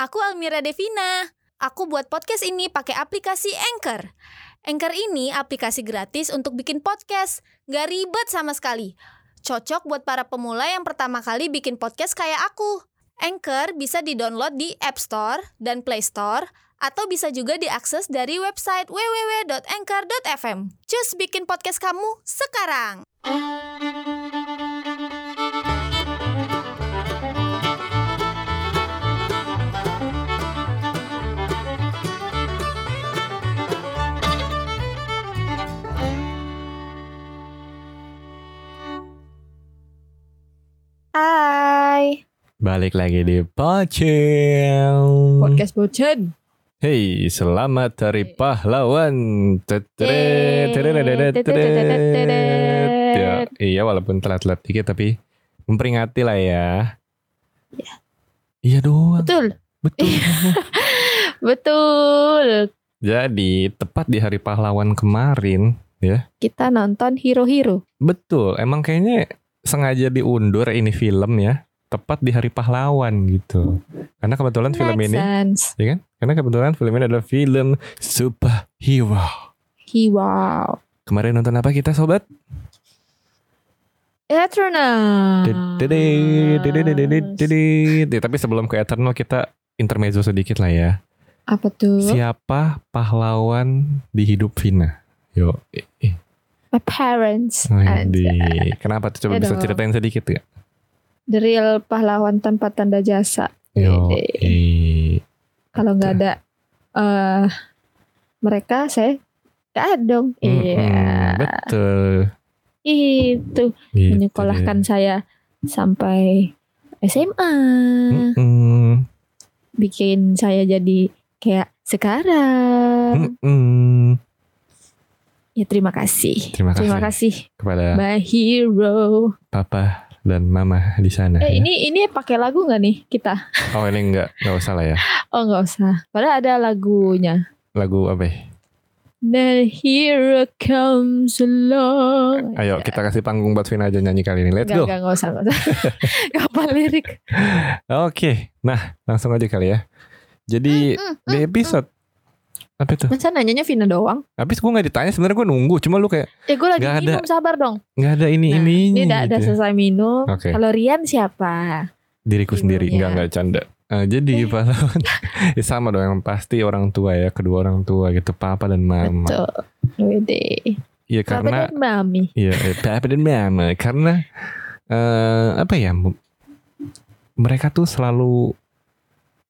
Aku Almira Devina. Aku buat podcast ini pakai aplikasi Anchor. Anchor ini aplikasi gratis untuk bikin podcast. Gak ribet sama sekali. Cocok buat para pemula yang pertama kali bikin podcast kayak aku. Anchor bisa di-download di App Store dan Play Store atau bisa juga diakses dari website www.anchor.fm. Cus bikin podcast kamu sekarang. Hai, Balik lagi di Pocin. podcast Bocen. Hey, selamat Hari Pahlawan. Ya, Iya, walaupun telat-telat dikit tapi memperingati lah ya. Iya doang. Betul, Betul. betul. Jadi, tepat di Hari Pahlawan kemarin, Kita nonton hero-hero. betul. Emang kayaknya sengaja diundur ini film ya. Tepat di Hari Pahlawan gitu. Karena kebetulan film ini, sense. ya kan? Karena kebetulan film ini adalah film superhero. Wow. Kemarin nonton apa kita sobat? Eternal. Tapi sebelum ke Eternal kita intermezzo sedikit lah ya. Apa tuh? Siapa pahlawan di hidup Vina? Yo, eh, eh. My parents. Anjay. kenapa tuh? Coba Ya bisa ceritain sedikit gak? The real pahlawan tanpa tanda jasa. Yo. Kalau nggak ada eh mereka, saya nggak ada dong. Mm-mm, Iya. Betul. Itu Gitu menyekolahkan deh. saya sampai SMA. Mm-mm, bikin saya jadi kayak sekarang. mm-mm. Ya terima kasih. Terima kasih, Terima kasih kepada my hero. papa dan mama di sana. Eh ya. ini ini pakai lagu nggak nih kita? Oh ini enggak, enggak usah lah ya. Oh nggak usah. Padahal ada lagunya. Lagu apa ya? The hero comes along. Ayo kita kasih panggung buat Vina aja nyanyi kali ini. Let's Gak, go. gak, gak usah, gak usah. Gak apa lirik. Oke, nah langsung aja kali ya. Jadi Mm, di episode apa itu? Masa nanyanya Vina doang? Habis gue nggak ditanya sebenarnya gue nunggu, cuma lu kayak Eh gue lagi Gak ada. minum, sabar dong. nggak ada ini Nah, ini Ini udah ada selesai minum. Oke, Kalau Rian siapa? diriku sendiri Ibunya. nggak nggak canda. Eh, jadi Eh. pahlawan ya sama dong yang pasti orang tua ya, kedua orang tua gitu, papa dan mama. Betul. Wede. Iya Papa karena dan Mami. Iya, eh, papa dan mama karena eh apa ya? Mereka tuh selalu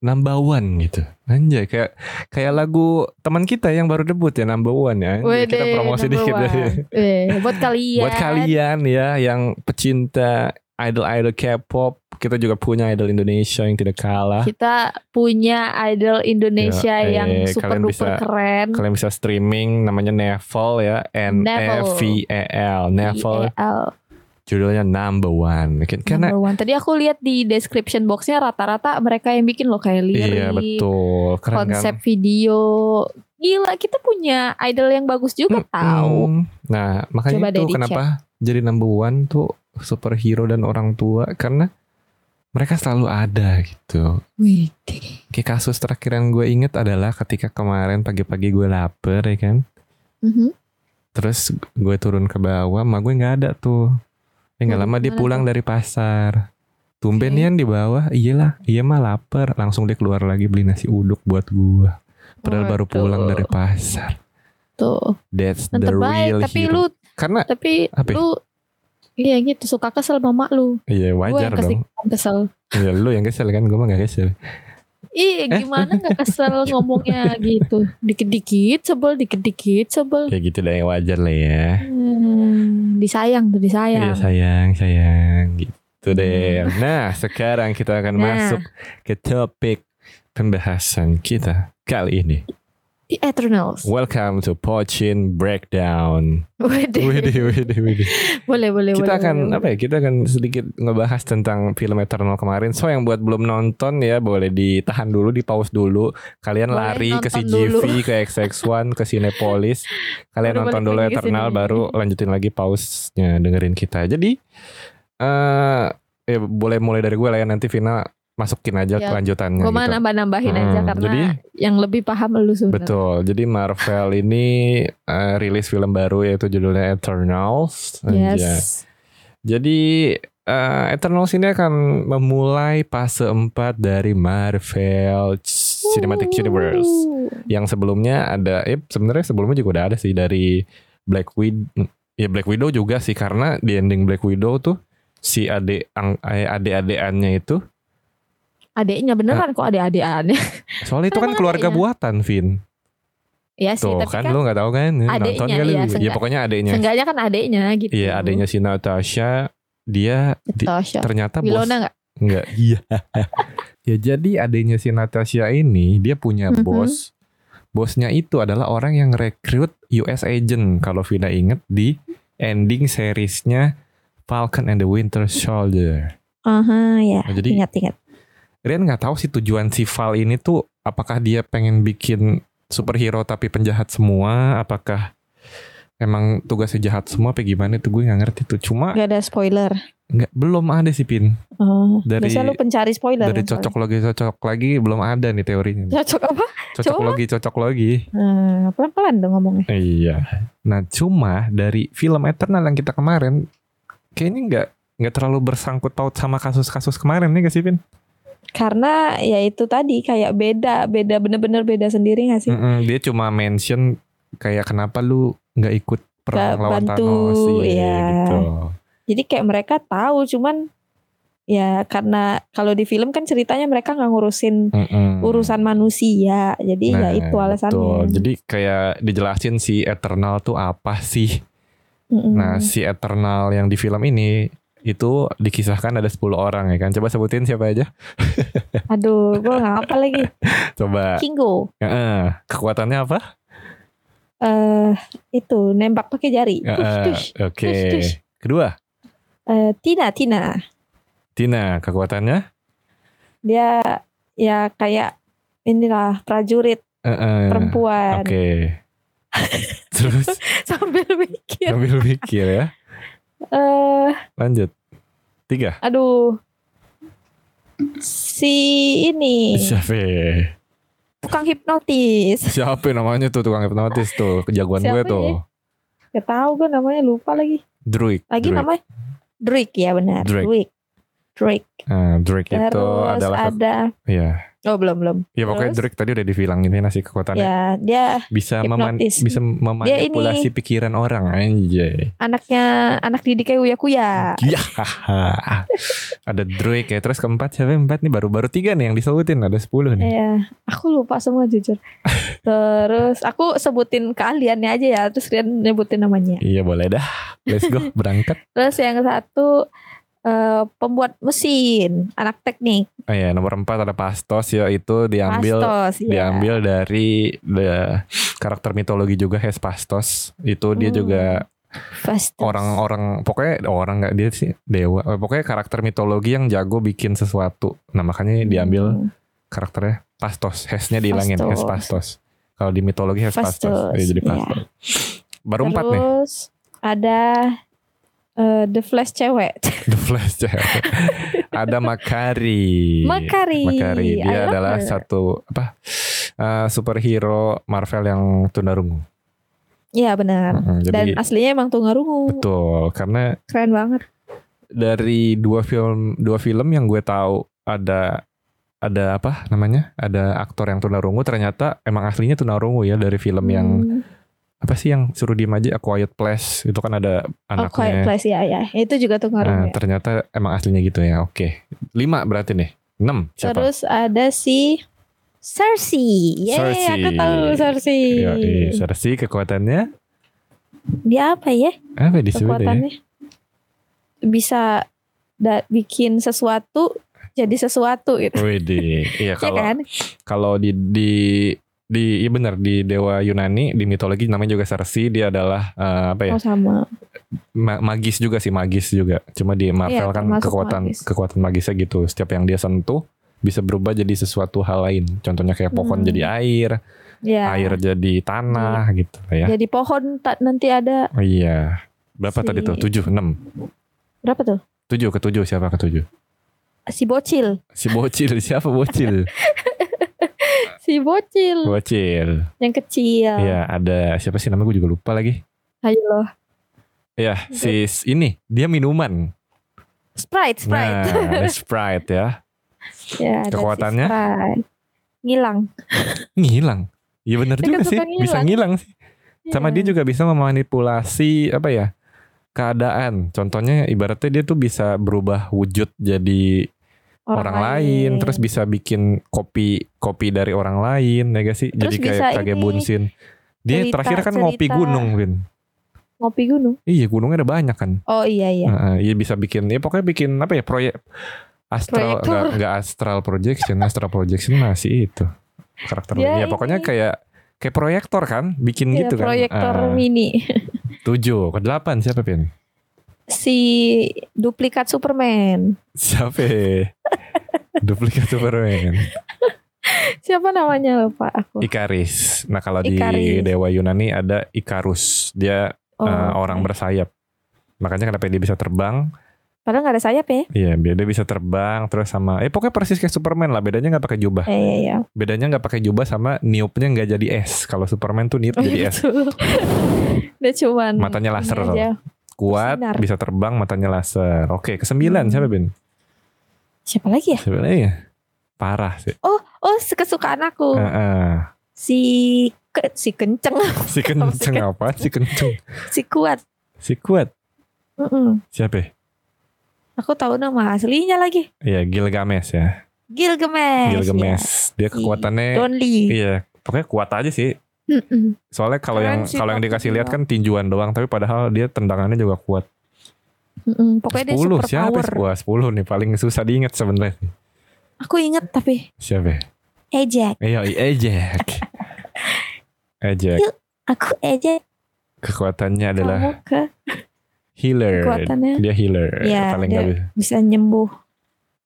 number one gitu. Anjay kayak kayak lagu teman kita yang baru debut ya number one ya. Anjay, kita Wede, promosi dikit one. Eh, buat kalian. Buat kalian ya yang pecinta idol-idol K-pop, kita juga punya idol Indonesia yang tidak kalah. Kita punya idol Indonesia Ya, eh, yang super kalian duper bisa- keren. Kalian bisa streaming namanya Neville ya, N E V E L, Neville. Judulnya number one. Mungkin karena number one. Tadi aku lihat di description boxnya rata-rata mereka yang bikin loh kayak lirik, Iya betul, keren konsep kan? video. Gila, kita punya idol yang bagus juga tahu. Mm, Nah makanya Coba itu kenapa jadi number one tuh superhero dan orang tua karena mereka selalu ada gitu. Wih, Kayak kasus terakhir yang gue inget adalah ketika kemarin pagi-pagi gue lapar ya kan, Mhm. terus gue turun ke bawah, ma gue nggak ada tuh. Ya nggak Waduh, lama dia pulang dari pasar. Tumben Oke. Yan di bawah, iyalah, iya mah lapar. Langsung dia keluar lagi beli nasi uduk buat gue. Padahal baru pulang dari pasar. Tuh, That's the terbaik. real Tapi hero. lu, Karena tapi Apa ya? lu, iya gitu suka kesel mama lu. iya wajar yang kasih dong. kesel. Iya lu yang kesel kan, gue mah gak kesel. Ih, gimana nggak kesel ngomongnya gitu? Dikit-dikit sebel, dikit-dikit sebel. Ya gitu deh wajar lah ya. Hmm, disayang tuh disayang. Iya sayang, sayang gitu deh. Nah sekarang kita akan Nah. masuk ke topik pembahasan kita kali ini. The Eternals. Welcome to Pochin Breakdown. Waduh. Widih, widih, widih. Boleh, boleh, boleh. Kita akan boleh, apa ya? Kita akan sedikit ngebahas tentang film Eternal kemarin. So yang buat belum nonton ya boleh ditahan dulu, di pause dulu. Kalian Boleh lari ke CGV, dulu. ke XX1, ke Cinepolis. Kalian Baru nonton dulu Eternal, sini. baru lanjutin lagi pause-nya dengerin kita. Jadi eh ya boleh mulai dari gue lah ya nanti Vina masukin aja Ya, kelanjutannya Gue gitu. nambah-nambahin aja Hmm, karena jadi- yang lebih paham lu sebenarnya. Betul. Jadi Marvel ini eh, rilis film baru yaitu judulnya Eternals. Yes. Jadi eh, Eternals ini akan memulai fase 4 dari Marvel Cinematic Universe. Yang sebelumnya ada eh sebenarnya sebelumnya juga udah ada sih dari Black Widow. Ya Black Widow juga sih karena di ending Black Widow tuh si adik adik-adikannya itu Adeknya beneran kok adik-adikannya. soalnya itu kan keluarga adeknya? buatan Vin. Iya sih, Tuh tapi kan, kan, lu nggak tahu kan? Nonton kali iya. Ya pokoknya adeknya. seenggaknya kan adeknya gitu. Iya, adiknya si Natasha dia di- ternyata bos Wilona nggak? enggak. Iya. ya jadi adiknya si Natasha ini dia punya Mhm. bos. Bosnya itu adalah orang yang rekrut US agent kalau Vina inget di ending seriesnya Falcon and the Winter Soldier. Aha, ya. Nah, jadi Ingat-ingat. Rian nggak tahu sih tujuan si Val ini tuh apakah dia pengen bikin superhero tapi penjahat semua, apakah emang tugasnya jahat semua apa gimana itu gue nggak ngerti tuh. Cuma Gak ada spoiler. nggak belum ada sih Pin. Oh, Dari- biasa lu pencari spoiler. Dari cocok lagi cocok lagi belum ada nih teorinya. Cocok apa? Cocok coba. lagi cocok lagi. Hmm, pelan-pelan dong ngomongnya. Iya. Nah cuma dari film Eternal yang kita kemarin kayaknya nggak nggak terlalu bersangkut paut sama kasus-kasus kemarin nih gak sih Pin? Karena ya itu tadi kayak beda, beda bener-bener beda sendiri gak sih? Mm-mm, dia cuma mention kayak kenapa lu nggak ikut perang Nggak lawan bantu, Thanos iya. gitu. Jadi kayak mereka tahu cuman ya karena kalau di film kan ceritanya mereka nggak ngurusin Mm-mm. urusan manusia. Jadi ya Nah, itu alasannya. betul. Jadi kayak dijelasin si Eternal tuh apa sih? Mm-mm. Nah, si Eternal yang di film ini itu dikisahkan ada 10 orang ya kan. Coba sebutin siapa aja? Aduh, gue nggak apa lagi. Coba. Kingo, Heeh. kekuatannya apa? eh itu nembak pakai jari. Tush. Oke. tush, tush. Kedua, Eh, Tina, Tina, Tina, kekuatannya? dia ya kayak inilah prajurit Heeh. perempuan. Oke. Terus Sambil mikir. sambil mikir ya. Eh, Lanjut. Tiga. aduh. Si ini Siapa? tukang hipnotis. Siapa namanya tuh tukang hipnotis tuh? Kejagoan gue tuh. ya? Gak tahu gue namanya lupa lagi. Druid. Lagi Druid. namanya Drake ya benar. Drake. Drake. Drake. Nah, Drake itu adalah ada ya. Oh belum belum. Ya pokoknya Terus? Drake tadi udah dibilang ini nasi kekuatannya Ya dia bisa meman bisa memanipulasi pikiran orang anjay. anaknya anak didiknya Uya Kuya. Ya. ada Drake ya. Terus keempat siapa? Empat nih baru-baru tiga nih yang disebutin ada sepuluh nih. Iya, aku lupa semua jujur. Terus aku sebutin keahliannya aja ya, terus kalian nyebutin namanya. Iya boleh dah. Let's go berangkat. Terus yang satu eh, pembuat mesin, anak teknik, Oh ya nomor empat ada Pastos ya itu diambil Pastos, ya. diambil dari the karakter mitologi juga Hephaestus itu dia Hmm. juga orang-orang pokoknya orang nggak dia sih dewa. Eh, pokoknya karakter mitologi yang jago bikin sesuatu. Nah makanya diambil Hmm, karakternya Pastos Hesnya dihilangin Fastos. Hephaestos kalau di mitologi Hephaestos Fastos, dia jadi iya. Pastos baru empat nih. Terus ada eh, The Flash cewek. The Flash cewek. ada Makari Makari. Makari dia adalah her. satu apa eh, superhero Marvel yang tunarungu Iya benar. Mm, Dan jadi aslinya emang tunarungu. betul karena Keren banget. dari dua film dua film yang gue tahu ada ada apa namanya ada aktor yang tunarungu ternyata emang aslinya tunarungu ya dari film yang Hmm. Apa sih yang suruh diem aja A Quiet Place itu kan ada Oh, Quiet anaknya Place ya ya. Itu juga Nah, tunarungu. ya. ternyata emang aslinya gitu ya oke lima berarti nih enam siapa Terus ada si Cersei. Yeay, Cersei. aku tahu Cersei. ya Cersei kekuatannya Dia apa ya apa ya kekuatannya? Bisa da- bikin sesuatu jadi sesuatu gitu. Widih. iya Ya kalau kan? kalau di di di iya benar di dewa Yunani di mitologi namanya juga Cersei dia adalah eh, apa ya? Oh sama. ma- magis juga sih magis juga. Cuma di Marvel Iya, kan kekuatan magis. kekuatan magisnya gitu. Setiap yang dia sentuh bisa berubah jadi sesuatu hal lain. Contohnya kayak pohon Hmm. jadi air Ya. air jadi tanah gitu ya. Jadi pohon tak nanti ada oh, iya. Berapa Si- tadi tuh? Tujuh? Enam? Berapa tuh? tujuh ketujuh siapa ketujuh si bocil, Si bocil. Siapa bocil? Si bocil bocil. yang kecil. Iya, ada siapa sih namanya gue juga lupa lagi. Ayo loh. Iya, si ini dia minuman. Sprite, Sprite. Nah, ada Sprite ya. ya, ada si kekuatannya? Sprite. Ngilang. Ngilang. Iya bener Dia juga kan sih, suka bisa ngilang. ngilang sih. Sama Iya. dia juga bisa memanipulasi apa ya? keadaan. Contohnya ibaratnya dia tuh bisa berubah wujud jadi orang, lain. terus bisa bikin kopi kopi dari orang lain, ya gak sih? Terus jadi kayak bisa kage ini, bunsin. Dia cerita- terakhir kan ngopi cerita. gunung, Vin. ngopi gunung. Iya, gunungnya ada banyak kan. Oh iya iya. Heeh, Iya bisa bikin, ya pokoknya bikin apa ya proyek astral Proyektor. nggak nggak astral projection, astral projection masih itu karakter. Dia ya pokoknya kayak kayak proyektor kan, bikin Iya, gitu kan. proyektor Ah, mini. tujuh ke delapan siapa pin? Si duplikat Superman. Siapa? Duplikat Superman. Siapa namanya lupa aku. Ikaris. Nah kalau di. Dewa Yunani ada Ikarus. Dia Oh, eh, orang bersayap. Makanya kenapa dia bisa terbang? Padahal nggak ada sayap ya? Iya, dia bisa terbang terus sama. Eh pokoknya persis kayak Superman lah. Bedanya nggak pakai jubah. Iya iya iya. Bedanya nggak pakai jubah sama niupnya nggak jadi es. Kalau Superman tuh niup Oh, jadi iya, es. betul. Dia cuman Matanya laser. aja. Kuat, Bersinar. bisa terbang, matanya laser. Oke, kesembilan Hmm. siapa Ben? Siapa lagi ya? Sebenarnya ya parah sih. Oh kesukaan aku. Heeh. Si ke, si kenceng, Si kenceng apa? Si kenceng. si kuat. Si kuat. Mm-mm. Siapa? ya? Aku tahu nama aslinya lagi. Iya, Gilgamesh ya. Gilgamesh. Gilgamesh. Dia Si kekuatannya Lee. iya, pokoknya kuat aja sih. Mm-mm. Soalnya kalau yang kalau yang dikasih lihat ya. kan tinjuan doang, tapi padahal dia tendangannya juga kuat. Mm-mm. Pokoknya dia 10 super siapa? power. Wah, 10 nih paling susah diingat sebenarnya. Aku inget tapi Siapa? ya? ejek. Iya, Ejek. Ejek. Yuk. Aku ejek Kekuatannya adalah ke healer. kekuatannya Dia healer. Iya, paling dia- bisa. bisa nyembuh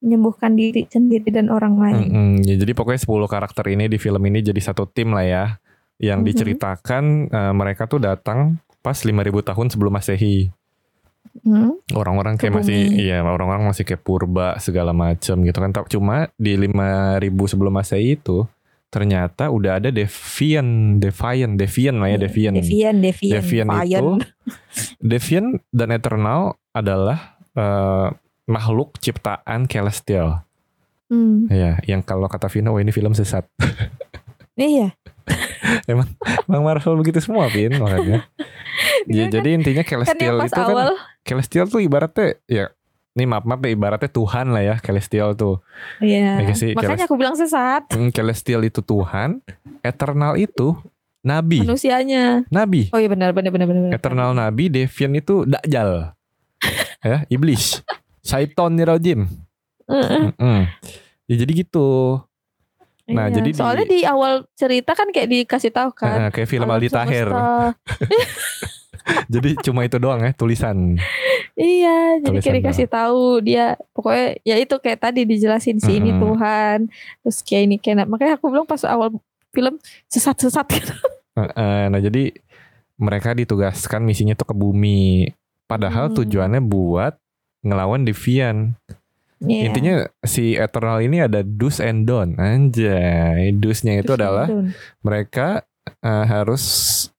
menyembuhkan diri sendiri dan orang lain. Mm-mm. Ya, jadi pokoknya 10 karakter ini di film ini jadi satu tim lah ya. Yang Mhm. diceritakan eh, mereka tuh datang pas 5000 tahun sebelum Masehi. Hmm? Orang-orang kayak masih iya, orang-orang masih kayak purba segala macam gitu kan. Tak- Cuma di 5000 sebelum Masehi itu ternyata udah ada Deviant, Deviant, Deviant lah ya. Devian, Devian, Deviant Vian. itu Deviant dan Eternal adalah eh, makhluk ciptaan Celestial. Hmm. Ya, yang kalau kata Vino, wah ini film sesat. Iya. Bang Marvel begitu semua, Vin, makanya. Ya, Dia kan- jadi intinya Kan Celestial pas itu kan awal, Celestial tuh ibaratnya ya ini maaf maaf ya ibaratnya Tuhan lah ya Celestial tuh. iya. Iya sih, Makanya aku bilang sesat. Hmm, Celestial itu Tuhan, Eternal itu nabi. Manusianya. Nabi. Oh iya benar benar benar benar. Eternal nabi, Deviant itu Dajjal. ya, iblis. Syaiton nirojim. Heeh. Mm-mm. Ya jadi gitu. Nah, Iya. jadi di- soalnya di... awal cerita kan kayak dikasih tahu kan. Eh, kayak film Aldi Taher. Jadi cuma itu doang ya tulisan. Iya, jadi Tulisan kayak dikasih tahu dia pokoknya ya itu kayak tadi dijelasin si ini Mm-mm. Tuhan, terus kayak ini kayak makanya aku bilang pas awal film sesat-sesat gitu. Eh, nah jadi mereka ditugaskan misinya tuh ke bumi. Padahal Hmm. tujuannya buat ngelawan Deviant. Iya. Intinya si Eternal ini ada do's and don't. Anjay, do's-nya itu Terus adalah Don. mereka eh, harus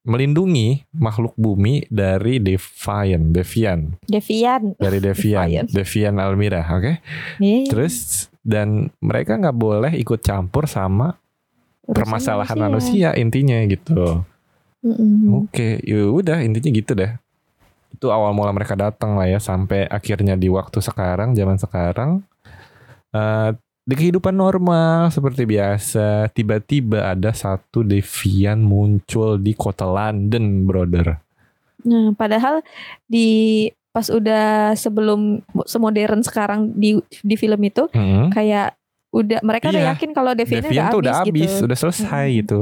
melindungi makhluk bumi dari Deviant, Deviant, Devian. dari Deviant, Defiant. Deviant Almira, oke? Iya. Terus dan mereka nggak boleh ikut campur sama Urusan permasalahan manusia, intinya gitu. Mm-mm. Oke, ya udah intinya gitu deh. Itu awal mula mereka datang lah ya sampai akhirnya di waktu sekarang, zaman sekarang eh di kehidupan normal seperti biasa, tiba-tiba ada satu Devian muncul di kota London, brother. Nah, padahal di pas udah sebelum semodern sekarang di di film itu Hmm. kayak udah mereka udah Iya. yakin kalau Devian, Devian udah habis, gitu. udah selesai Mm-mm. gitu.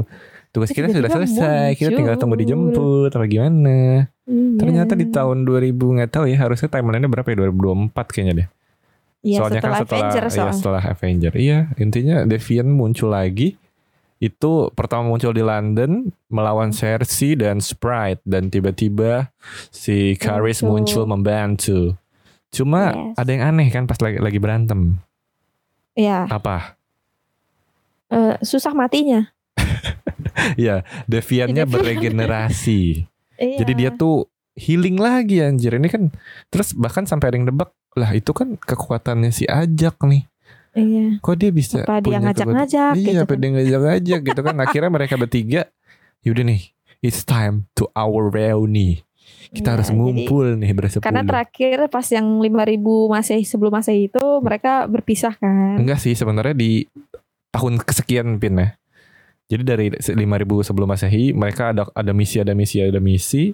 Tugas kita sudah selesai, kita tinggal tunggu dijemput apa gimana. Iya. Ternyata di tahun 2000 nggak tahu ya, harusnya timelinenya berapa ya? 2024 kayaknya deh. Iya, soalnya setelah kan setelah Avenger iya, soalnya. setelah Avenger. Iya, intinya Deviant muncul lagi. Itu pertama muncul di London melawan Cersei dan Sprite dan tiba-tiba si Caris muncul Muncul. membantu. Cuma Yes. ada yang aneh kan pas lagi lagi berantem. Ya, Apa? eh, susah matinya. Ya, deviannya Devian. beregenerasi. Iya. Jadi dia tuh healing lagi anjir. Ini kan terus bahkan sampai ada yang debak, lah itu kan kekuatannya si Ajak nih. Iya. Kok dia bisa Apa dia ngajak-ngajak kekuatan- Iya, gitu apa kan. dia ngajak-ngajak gitu kan. Akhirnya mereka bertiga, yaudah nih, it's time to our reunion. Kita Iya, harus jadi- ngumpul nih bersepuluh. Karena terakhir pas yang 5000 Masehi sebelum Masehi itu mereka berpisah kan. Enggak sih sebenarnya di tahun kesekian pin ya. Jadi dari 5000 sebelum Masehi mereka ada ada misi ada misi ada misi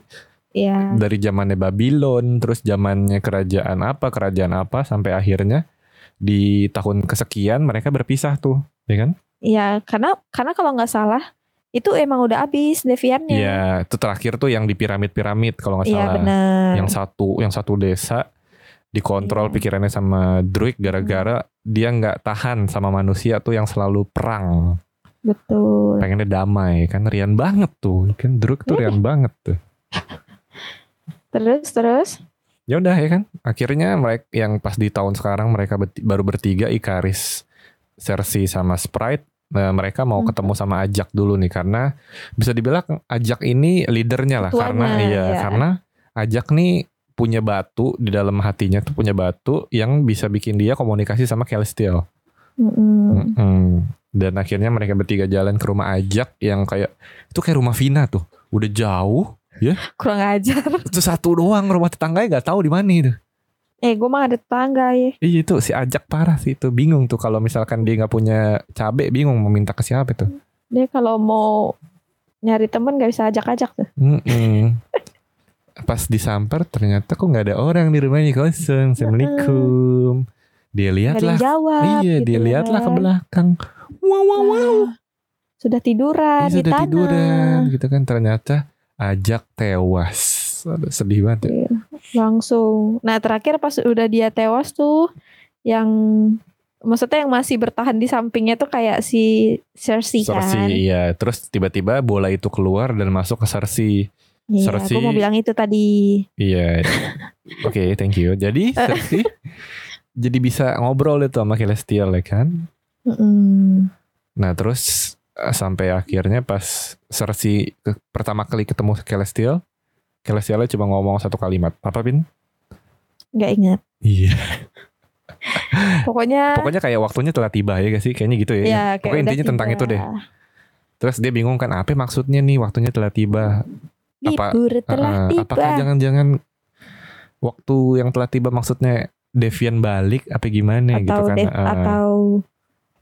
Iya. dari zamannya Babylon terus zamannya kerajaan apa kerajaan apa sampai akhirnya di tahun kesekian mereka berpisah tuh, ya kan? Iya, karena karena kalau nggak salah itu emang udah habis Deviannya. Iya, itu terakhir tuh yang di piramid-piramid kalau nggak Iya salah. benar. Yang satu yang satu desa dikontrol Iya. pikirannya sama Druid gara-gara dia nggak tahan sama manusia tuh yang selalu perang. Betul. pengennya damai kan rian banget tuh kan Druk tuh rian banget tuh Terus terus ya udah ya kan akhirnya mereka yang pas di tahun sekarang mereka berti- baru bertiga Ikaris Cersei sama Sprite Nah, mereka mau Hmm. ketemu sama Ajak dulu nih karena bisa dibilang Ajak ini leadernya lah Ketuanya, karena iya ya. karena Ajak nih punya batu di dalam hatinya tuh punya batu yang bisa bikin dia komunikasi sama Celestial. mm-mm. Mm-mm. Dan akhirnya mereka bertiga jalan ke rumah Ajak yang kayak itu kayak rumah Vina tuh. Udah jauh. kurang ajar. Itu satu doang rumah tetangganya nggak tahu di mana itu. Eh, gue mah ada tetangga ya. Iya itu si Ajak parah sih itu bingung tuh kalau misalkan dia nggak punya cabe bingung mau minta ke siapa tuh. Dia kalau mau nyari temen gak bisa ajak-ajak tuh. Mm-mm. Pas disamper ternyata kok nggak ada orang di rumahnya kosong. Assalamualaikum. Dia lihatlah. jawab. Iya gitu dia lihatlah ke kan. belakang. Wow wow wow. Nah, sudah tiduran Dia di sudah tanah. tiduran gitu kan ternyata Ajak tewas. Aduh, sedih banget. ya. Iya, langsung. Nah terakhir pas udah dia tewas tuh, yang maksudnya yang masih bertahan di sampingnya tuh kayak si Cersei, kan. Cersei iya. Terus tiba-tiba bola itu keluar dan masuk ke Cersei. Iya, Cersei. aku mau bilang itu tadi. Iya. Oke, thank you. Jadi Cersei jadi bisa ngobrol itu sama Celestial ya kan. Mm-mm. Nah terus eh, sampai akhirnya pas Cersei ke- pertama kali ketemu Celestial, Celestialnya cuma ngomong satu kalimat. Apa Pin? Nggak ingat. Iya. Pokoknya. Pokoknya kayak waktunya telah tiba ya gak sih? Kayaknya gitu ya. ya, kayak Pokoknya intinya tentang itu deh. Terus dia bingung kan apa maksudnya nih waktunya telah tiba. Apa- Libur telah Eh, tiba. apakah jangan-jangan waktu yang telah tiba maksudnya Devian balik apa gimana atau gitu kan? Dev- Eh, atau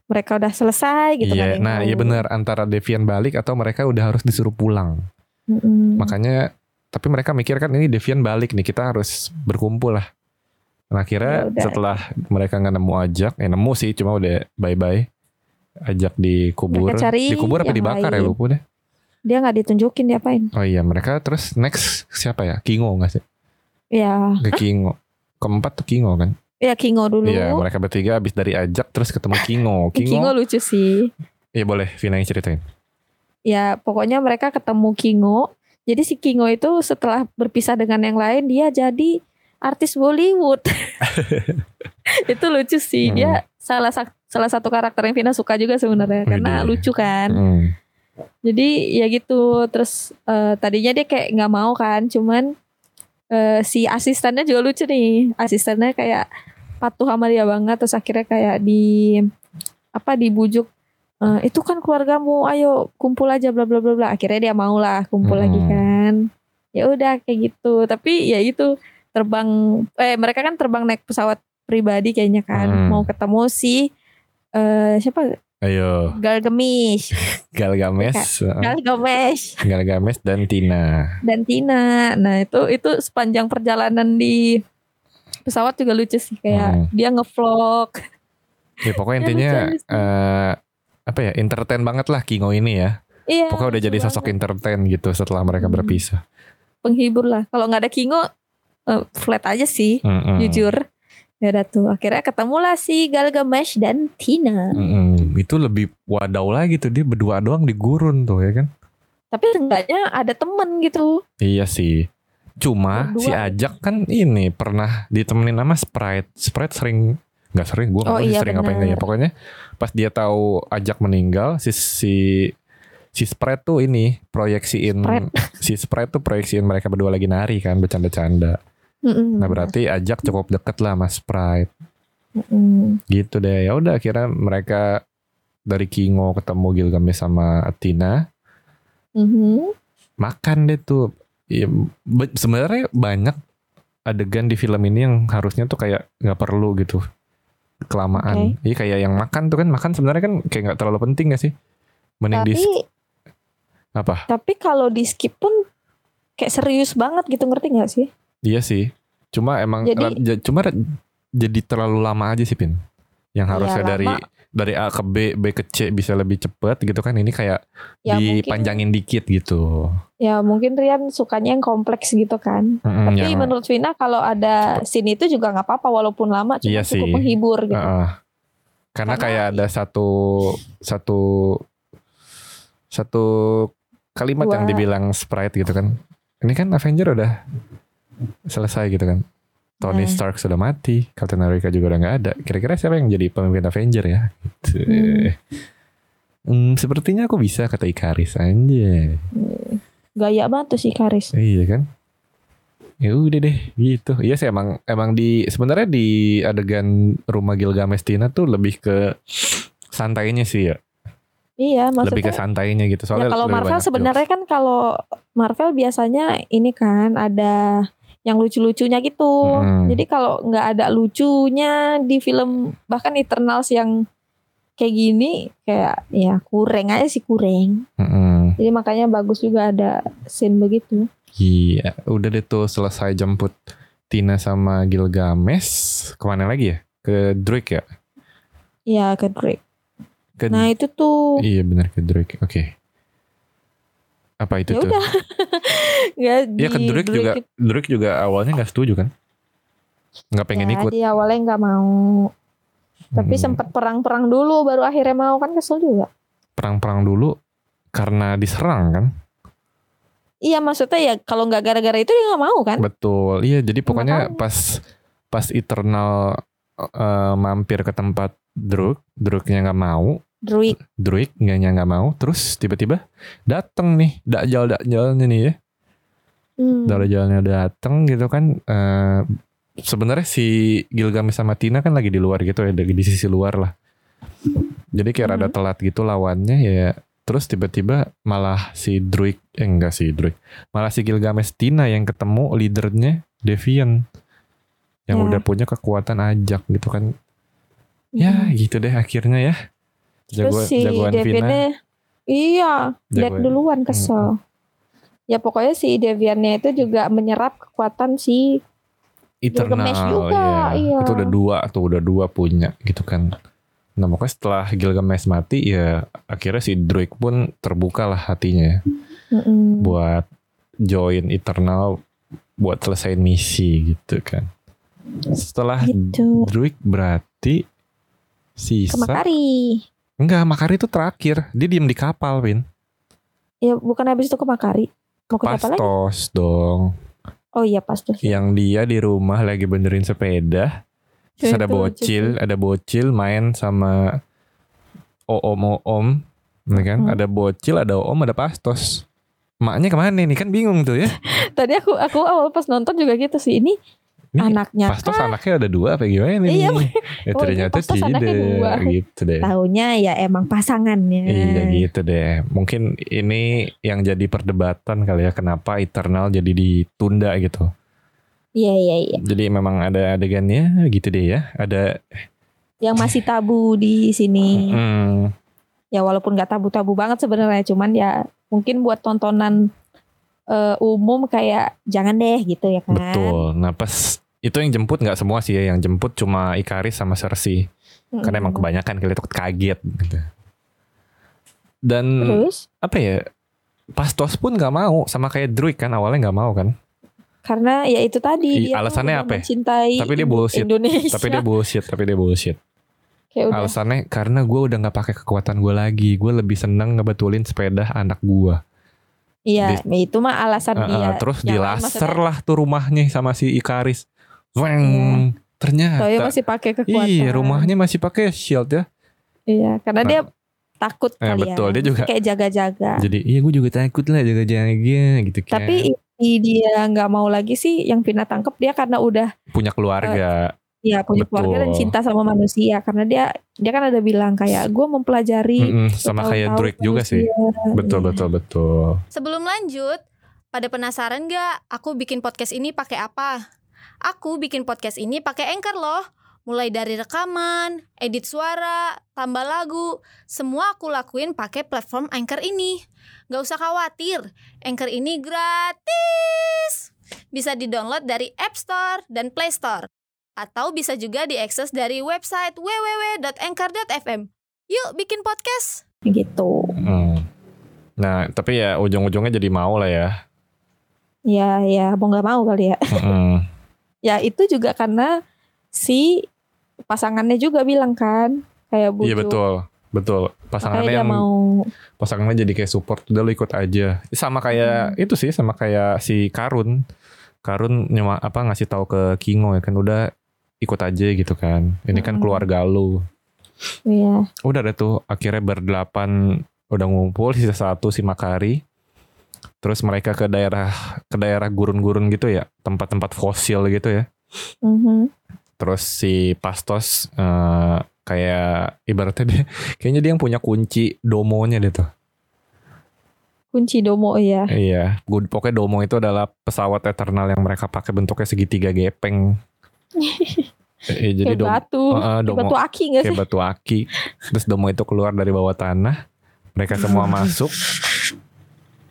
mereka udah selesai gitu iya, kan. yang nah iya benar antara Devian balik atau mereka udah harus disuruh pulang. Mm-mm. Makanya tapi mereka mikir kan ini Devian balik nih kita harus berkumpul lah. Nah akhirnya Ya setelah mereka nggak nemu ajak, eh nemu sih cuma udah bye bye. Ajak dikubur, dikubur apa dibakar ya lain. lupa deh. Dia nggak ditunjukin diapain. Oh iya mereka terus next siapa ya? Kingo nggak sih? Ya, Ke Kingo. Keempat tuh Kingo kan? ya Kingo dulu. Iya mereka bertiga habis dari ajak terus ketemu Kingo. Kingo, Kingo, lucu sih. iya boleh Vina yang ceritain. Ya, pokoknya mereka ketemu Kingo. Jadi si Kingo itu setelah berpisah dengan yang lain dia jadi artis Bollywood. itu lucu sih. Dia salah salah satu karakter yang Vina suka juga sebenarnya karena lucu kan. Hmm. Jadi ya gitu. Terus eh, tadinya dia kayak nggak mau kan, cuman eh, si asistennya juga lucu nih. Asistennya kayak patuh sama dia banget. Terus akhirnya kayak di apa dibujuk. "Eh, itu kan keluargamu, ayo kumpul aja bla bla bla bla. Akhirnya dia mau lah kumpul Hmm. lagi kan. Ya udah kayak gitu. Tapi ya itu terbang. Eh mereka kan terbang naik pesawat pribadi kayaknya kan. Hmm. Mau ketemu si eh siapa Ayo Galgamish, Galgames, Galgamesh. Galgames dan Tina. dan Tina. Nah itu itu sepanjang perjalanan di pesawat juga lucu sih kayak Hmm. dia ngevlog. Ya pokoknya Ya, intinya eh, apa ya entertain banget lah Kingo ini ya. Iya. Pokoknya udah jadi sosok banget. entertain gitu setelah mereka Hmm. berpisah. penghibur lah. Kalau nggak ada Kingo eh, flat aja sih, Mm-mm. jujur. Ya udah tuh akhirnya ketemulah si Galgamesh dan Tina. Mm-mm. Itu lebih wadaw lagi tuh dia berdua doang di gurun tuh ya kan. Tapi enggaknya ada temen gitu. Iya sih. Cuma Berdua. si Ajak kan ini pernah ditemenin sama Sprite. Sprite sering nggak sering gue Oh iya, sering apa enggak ya bener. pokoknya pas dia tahu ajak meninggal si si si spread tuh ini proyeksiin Spread. si spread tuh proyeksiin mereka berdua lagi nari kan bercanda-canda Mm-mm. nah berarti ajak cukup deket lah mas Sprite. Mm-mm. gitu deh. Ya udah akhirnya mereka dari Kingo ketemu Gilgamesh sama Athena. Mhm. makan deh tuh. Ya, be- sebenarnya banyak adegan di film ini yang harusnya tuh kayak nggak perlu gitu. Kelamaan. Iya kayak yang makan tuh kan. Makan sebenarnya kan kayak nggak terlalu penting gak sih? Mending di Tapi apa? Tapi kalau di skip pun kayak serius banget gitu. Ngerti nggak sih? Iya sih cuma emang Jadi- ja- cuma jadi terlalu lama aja sih pin yang Iya, harusnya dari lama. dari A ke B B ke C bisa lebih cepet gitu kan ini kayak Ya mungkin dipanjangin dikit gitu ya mungkin Rian sukanya yang kompleks gitu kan. Mm-mm, Tapi yang- menurut Vina kalau ada scene itu juga nggak apa-apa walaupun lama cuma Iya cukup sih. menghibur gitu. Heeh. Karena, Karena kayak ada satu satu satu kalimat yang Dua. dibilang Sprite gitu kan. Ini kan Avenger udah selesai gitu kan. Tony Nah. Stark sudah mati, Captain America juga udah nggak ada. Kira-kira siapa yang jadi pemimpin Avenger ya? Gitu. Hmm. Hmm, sepertinya aku bisa kata Ikaris aja. Gaya banget tuh si Karis. Iya kan? Ya udah deh gitu. Iya sih emang emang di sebenarnya di adegan rumah Gilgamesh Tina tuh lebih ke santainya sih ya. Iya, lebih ke maksudnya santainya gitu. ya Soalnya kalau lebih Marvel sebenarnya kan kalau Marvel biasanya ini kan ada yang lucu-lucunya gitu. Mm. Jadi kalau nggak ada lucunya di film bahkan Eternals yang kayak gini kayak ya kurang aja sih kurang. Mm-mm. Jadi makanya bagus juga ada scene begitu. Iya, udah deh tuh selesai jemput Tina sama Gilgamesh. Ke mana lagi ya? Ke Drake ya? Ya ke Drake. Ke Nah itu tuh Iya benar ke Drake. Oke. Apa itu ya tuh? udah. Nggak Iya ke di Drake juga. Drake juga awalnya nggak setuju kan? Nggak pengen ya, ikut. Dia awalnya nggak mau. Tapi Hmm. sempat perang-perang dulu baru akhirnya mau kan kesel juga. perang-perang dulu karena diserang kan? Iya maksudnya ya kalau nggak gara-gara itu dia nggak mau kan? Betul. Iya, jadi pokoknya Makanya. pas pas Eternal eh, mampir ke tempat Druk, Druknya nggak mau, Druid. Druid nggaknya nggak mau, terus tiba-tiba dateng nih, dakjal dakjalnya nih ya, Hmm. dakjalnya dateng gitu kan. eh, Sebenarnya si Gilgamesh sama Tina kan lagi di luar gitu ya, di di sisi luar lah. Jadi kayak rada Mhm. telat gitu lawannya ya. Terus tiba-tiba malah si Druid, eh enggak si Druid, malah si Gilgamesh Tina yang ketemu leadernya Deviant yang Ya. udah punya kekuatan ajak gitu kan. Ya Hmm. gitu deh akhirnya ya. Terus si. Deviannya iya Jagoan. duluan kesel. Ya pokoknya si Deviannya itu juga menyerap kekuatan si Eternal Gilgamesh juga, ya. iya. Itu udah dua tuh udah dua punya gitu kan. Nah pokoknya setelah Gilgamesh mati ya akhirnya si Drake pun terbuka lah hatinya ya. Buat join Eternal buat selesai misi gitu kan. Setelah Gitu. Druid berarti sisa Makari. Enggak Makari itu terakhir dia diem di kapal Win Ya bukan habis itu ke Makari. Mau ke apa lagi? Pastos dong Oh iya pas tuh. yang dia di rumah lagi benerin sepeda terus ada bocil ada bocil main sama om om ya kan Hmm. ada bocil ada om ada Pastos maknya ke mana nih kan bingung tuh ya Tadi aku aku awal pas nonton juga gitu sih. Ini, Ini anaknya Pastos kah? anaknya ada dua apa gimana nih? Iya, ya, ternyata Pastos anaknya tidak dua. gitu deh. Taunya ya emang pasangannya. Iya gitu deh. Mungkin ini yang jadi perdebatan kali ya kenapa Eternal jadi ditunda gitu. Iya iya iya. Jadi memang ada adegannya gitu deh ya. Ada Yang masih tabu di sini. hmm, Ya walaupun nggak tabu-tabu banget sebenarnya, cuman ya mungkin buat tontonan eh, umum kayak jangan deh gitu ya kan. betul. Nah pas itu yang jemput nggak semua sih ya. Yang jemput cuma Ikaris sama Cersei. Mm-mm. Karena emang kebanyakan kali itu kaget gitu. Dan Terus apa ya? Pastos pun nggak mau sama kayak Druid kan awalnya nggak mau kan. karena ya itu tadi I- dia tuh alasannya apa ya? Tapi dia bullshit. Indonesia. Tapi dia bullshit, tapi dia bullshit. Kayak udah Alasannya karena gue udah nggak pakai kekuatan gue lagi. Gue lebih seneng ngebetulin sepeda anak gue. Iya, ya itu mah alasan dia. terus dilaser maksudnya- lah tuh rumahnya sama si Ikaris. Weng. ternyata Soalnya masih pakai kekuatan. iya rumahnya masih pakai shield ya. Iya, karena Nah. dia takut Eh, kali betul, ya. dia juga- kayak jaga-jaga. Jadi iya gue juga takut lah jaga-jaga gitu kan. Tapi inti dia nggak mau lagi sih yang Vina tangkep dia karena udah punya keluarga. Ya punya keluarga dan Betul. cinta sama manusia karena dia dia kan ada bilang kayak gue mempelajari Mm-mm, sama kayak Drake juga sih. manusia." Betul Iya. betul betul. Sebelum lanjut, pada penasaran gak aku bikin podcast ini pakai apa? Aku bikin podcast ini pakai Anchor loh. Mulai dari rekaman, edit suara, tambah lagu, semua aku lakuin pakai platform Anchor ini. Gak usah khawatir, Anchor ini gratis. Bisa di-download dari App Store dan Play Store. Atau bisa juga diakses dari website www.anchor.fm. Yuk bikin podcast! gitu Mm. Nah tapi ya ujung-ujungnya jadi mau lah ya. ya ya mau nggak mau kali ya Mm-mm. ya itu juga karena si pasangannya juga bilang kan kayak butuh Iya betul betul. Pasangannya yang mau pasangannya jadi kayak support udah lo ikut aja. Sama kayak Hmm. itu sih sama kayak si Karun. Karun nyuma apa ngasih tahu ke Kingo ya kan udah ikut aja gitu kan. Ini kan keluarga lu. ya Udah deh tuh akhirnya berdelapan udah ngumpul sisa satu si Makari. Terus mereka ke daerah ke daerah gurun-gurun gitu ya, tempat-tempat fosil gitu ya. mhm. Terus si Pastos eh, kayak ibaratnya dia kayaknya dia yang punya kunci domonya deh tuh. kunci domo ya Iya, gue pokoknya domo itu adalah pesawat eternal yang mereka pakai bentuknya segitiga gepeng. Eh, jadi kayak dom, batu Kayak domo batu aki kayak sih batu aki. Terus domo itu keluar dari bawah tanah. Mereka semua masuk.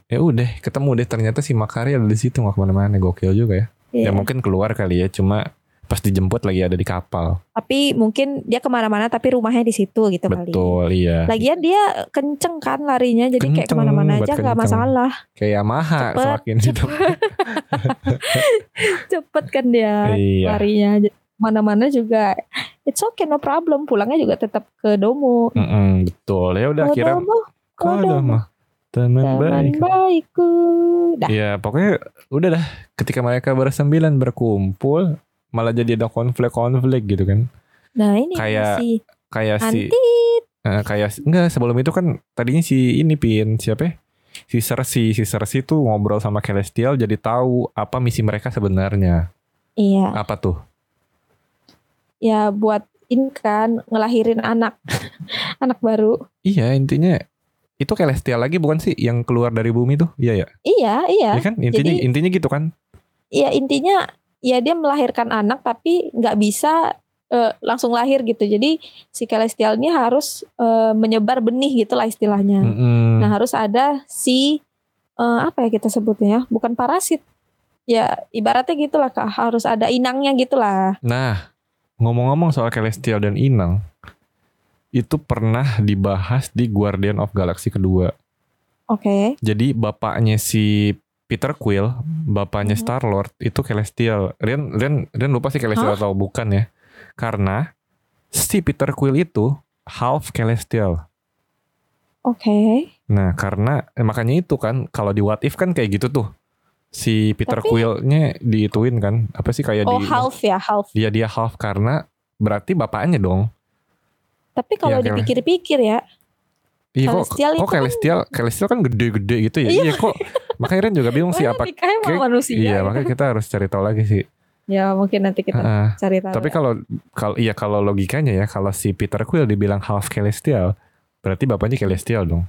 Ya udah, ketemu deh ternyata si Makari ada di situ nggak ke mana-mana. Gokil juga ya. Iya. Ya mungkin keluar kali ya, cuma pas dijemput lagi ada di kapal. tapi mungkin dia ke mana-mana tapi rumahnya di situ gitu kali Betul, iya. lagian dia kenceng kan larinya jadi kayak Kenceng, ke mana-mana buat aja nggak masalah Kayak Yamaha Cepet, semakin itu. cepet kan dia Iya. larinya mana-mana juga it's okay no problem pulangnya juga tetap ke domo Mm-mm, betul. Ya udah akhirnya domo ke domo teman teman baik. baikku dah Ya pokoknya udah dah ketika mereka bersembilan berkumpul malah jadi ada konflik-konflik gitu kan. nah ini Kayak si Kayak si eh, kayak enggak sebelum itu kan tadinya si ini pin siapa ya? Si Cersei, si Cersei tuh ngobrol sama Celestial jadi tahu apa misi mereka sebenarnya. iya Apa tuh? ya buat ini kan ngelahirin anak anak baru Iya, intinya itu Celestial lagi bukan sih yang keluar dari bumi tuh? Iya ya. iya iya Iya kan? Intinya Jadi- intinya gitu kan? ya intinya ya dia melahirkan anak tapi nggak bisa eh, langsung lahir gitu. Jadi si celestial ini harus eh, menyebar benih gitulah istilahnya. Mm-mm. nah harus ada si eh, apa ya kita sebutnya ya? Bukan parasit. Ya ibaratnya gitulah kak. Harus ada inangnya gitulah. Nah, ngomong-ngomong soal Celestial dan Inang, itu pernah dibahas di Guardian of Galaxy kedua. oke. Jadi bapaknya si Peter Quill, bapaknya Mhm. Star Lord itu Celestial. Rian, Rian, Rian lupa sih Celestial atau bukan ya? Karena si Peter Quill itu half Celestial. oke Nah, karena eh, makanya itu kan kalau di What If kan kayak gitu tuh. Si Peter Tapi- Quill-nya diituin kan? Apa sih kayak oh di half ya half Dia dia half karena berarti bapaknya dong. tapi kalau Iya, dipikir-pikir ya Iya kok, Celestial kok kan- celestial, celestial kan gede-gede gitu ya. Iya. Iya kok. Makanya Ren juga bingung sih apa. kayak- manusia Iya, ya. makanya kita harus cari tahu lagi sih. ya mungkin nanti kita Heeh. cari tahu Tapi ya. kalau kalau iya kalau logikanya ya kalau si Peter Quill dibilang half celestial, berarti bapaknya celestial dong.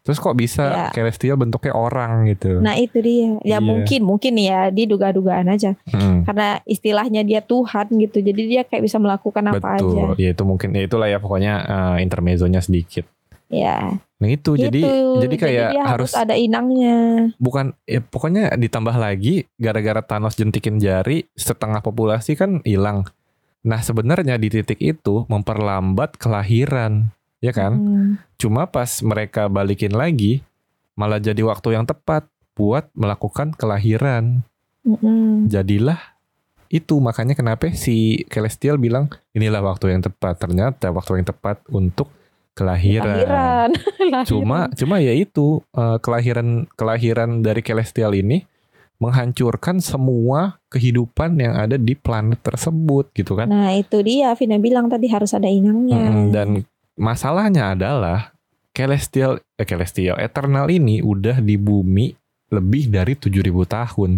Terus kok bisa Ya. celestial bentuknya orang gitu? Nah itu dia. Ya Iya. mungkin mungkin ya diduga-dugaan aja. Mm, Karena istilahnya dia Tuhan gitu. Jadi dia kayak bisa melakukan apa betul. aja. Ya itu mungkin ya itulah ya pokoknya eh, intermezzonya sedikit. Ya. Nah itu jadi gitu. jadi kayak dia harus harus ada inangnya. bukan ya pokoknya ditambah lagi gara-gara Thanos jentikin jari setengah populasi kan hilang. Nah sebenarnya di titik itu memperlambat kelahiran, ya kan? Hmm. Cuma pas mereka balikin lagi malah jadi waktu yang tepat buat melakukan kelahiran. Mm-mm. Jadilah itu makanya kenapa si Celestial bilang inilah waktu yang tepat. Ternyata waktu yang tepat untuk kelahiran. Lahiran. Lahiran. Cuma cuma ya itu eh, kelahiran kelahiran dari Celestial ini menghancurkan semua kehidupan yang ada di planet tersebut gitu kan. Nah itu dia Vina bilang tadi harus ada inangnya. Mm, dan masalahnya adalah celestial eh, celestial eternal ini udah di bumi lebih dari 7000 tahun.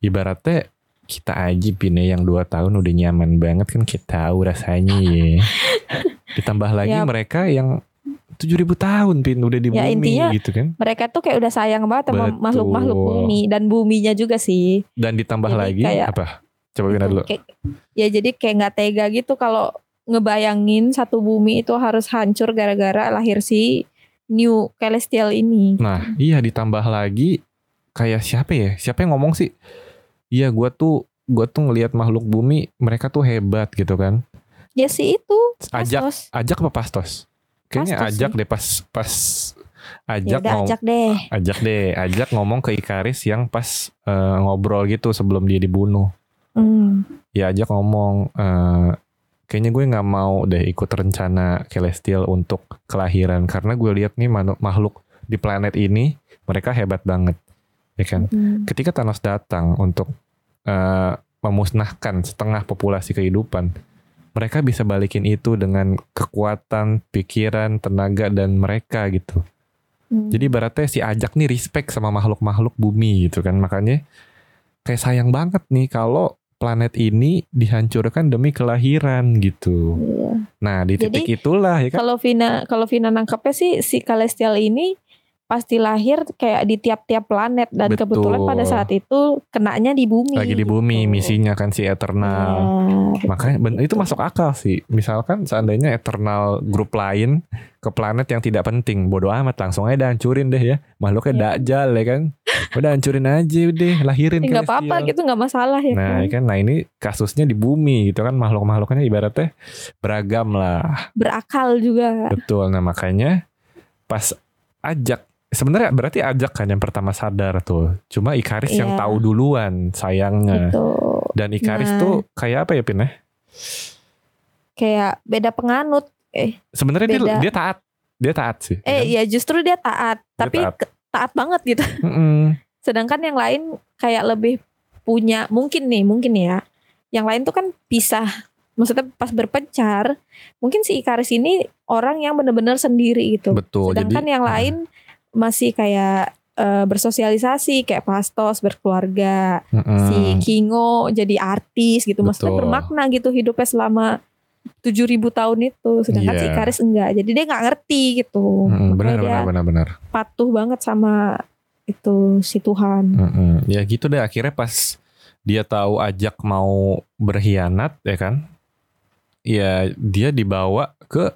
Ibaratnya kita aja pine yang dua tahun udah nyaman banget kan kita tahu rasanya ya. Ditambah lagi Ya. mereka yang 7000 tahun pin udah di Ya, bumi intinya- gitu kan. Mereka tuh kayak udah sayang banget sama makhluk-makhluk bumi dan buminya juga sih. Dan ditambah Jadi lagi kayak- apa? Coba Vina Itu dulu. kayak- ya jadi kayak nggak tega gitu kalau ngebayangin satu bumi itu harus hancur gara-gara lahir si new celestial ini. Nah, iya ditambah lagi kayak siapa ya? Siapa yang ngomong sih? Iya, gua tuh gua tuh ngelihat makhluk bumi, mereka tuh hebat gitu kan. Ya sih itu. Ajak Pastos. ajak apa pastos? Kayaknya Pastos ajak sih. deh pas pas ajak udah ngom- ajak deh. ajak deh, ajak ngomong ke Ikaris yang pas eh, ngobrol gitu sebelum dia dibunuh. Hmm. Ya ajak ngomong eh, kayaknya gue nggak mau deh ikut rencana Celestial untuk kelahiran karena gue lihat nih makhluk di planet ini mereka hebat banget. Ya kan? Hmm. ketika Thanos datang untuk eh, memusnahkan setengah populasi kehidupan, mereka bisa balikin itu dengan kekuatan, pikiran, tenaga dan mereka gitu. Hmm. Jadi ibaratnya si Ajak nih respect sama makhluk-makhluk bumi gitu kan. Makanya kayak sayang banget nih kalau planet ini dihancurkan demi kelahiran gitu. Iya. Nah, di Jadi, titik itulah ya kan. Kalau Vina kalau Vina nangkapnya sih si celestial ini pasti lahir kayak di tiap-tiap planet dan Betul. kebetulan pada saat itu kenanya di bumi. Lagi di bumi gitu. misinya kan si Eternal. Iya, Makanya ben- itu masuk akal sih. Misalkan seandainya Eternal grup lain ke planet yang tidak penting, bodoh amat langsung aja hancurin deh ya. Makhluknya Iya. dajal ya kan. Udah hancurin aja udah, lahirin Ya, nggak apa-apa gitu nggak masalah ya Nah, kan. ya kan nah ini kasusnya di bumi gitu kan makhluk-makhluknya ibaratnya beragam lah. Berakal juga. Betul. Nah, makanya pas ajak sebenarnya berarti ajak kan yang pertama sadar tuh. Cuma Ikaris yang Iya. tahu duluan sayangnya. Gitu. Dan Ikaris Nah. tuh kayak apa ya Pin ya? Kayak beda penganut. Eh, Sebenarnya dia, dia taat. Dia taat sih. eh kan? ya justru dia taat, tapi taat. taat banget gitu. Mm-mm. Sedangkan yang lain kayak lebih punya mungkin nih, mungkin ya. Yang lain tuh kan pisah. Maksudnya pas berpencar, mungkin si Ikaris ini orang yang benar-benar sendiri gitu. Betul. Sedangkan Jadi yang lain masih kayak eh, bersosialisasi kayak Pastos berkeluarga, mm-mm. si Kingo jadi artis gitu. Maksudnya Betul. bermakna gitu hidupnya selama 7000 tahun itu. Sedangkan Iya. si Ikaris enggak. Jadi dia nggak ngerti gitu. Makanya benar benar benar benar. patuh banget sama itu si Tuhan. Mm-mm. Ya gitu deh akhirnya pas dia tahu ajak mau berkhianat ya kan. Ya dia dibawa ke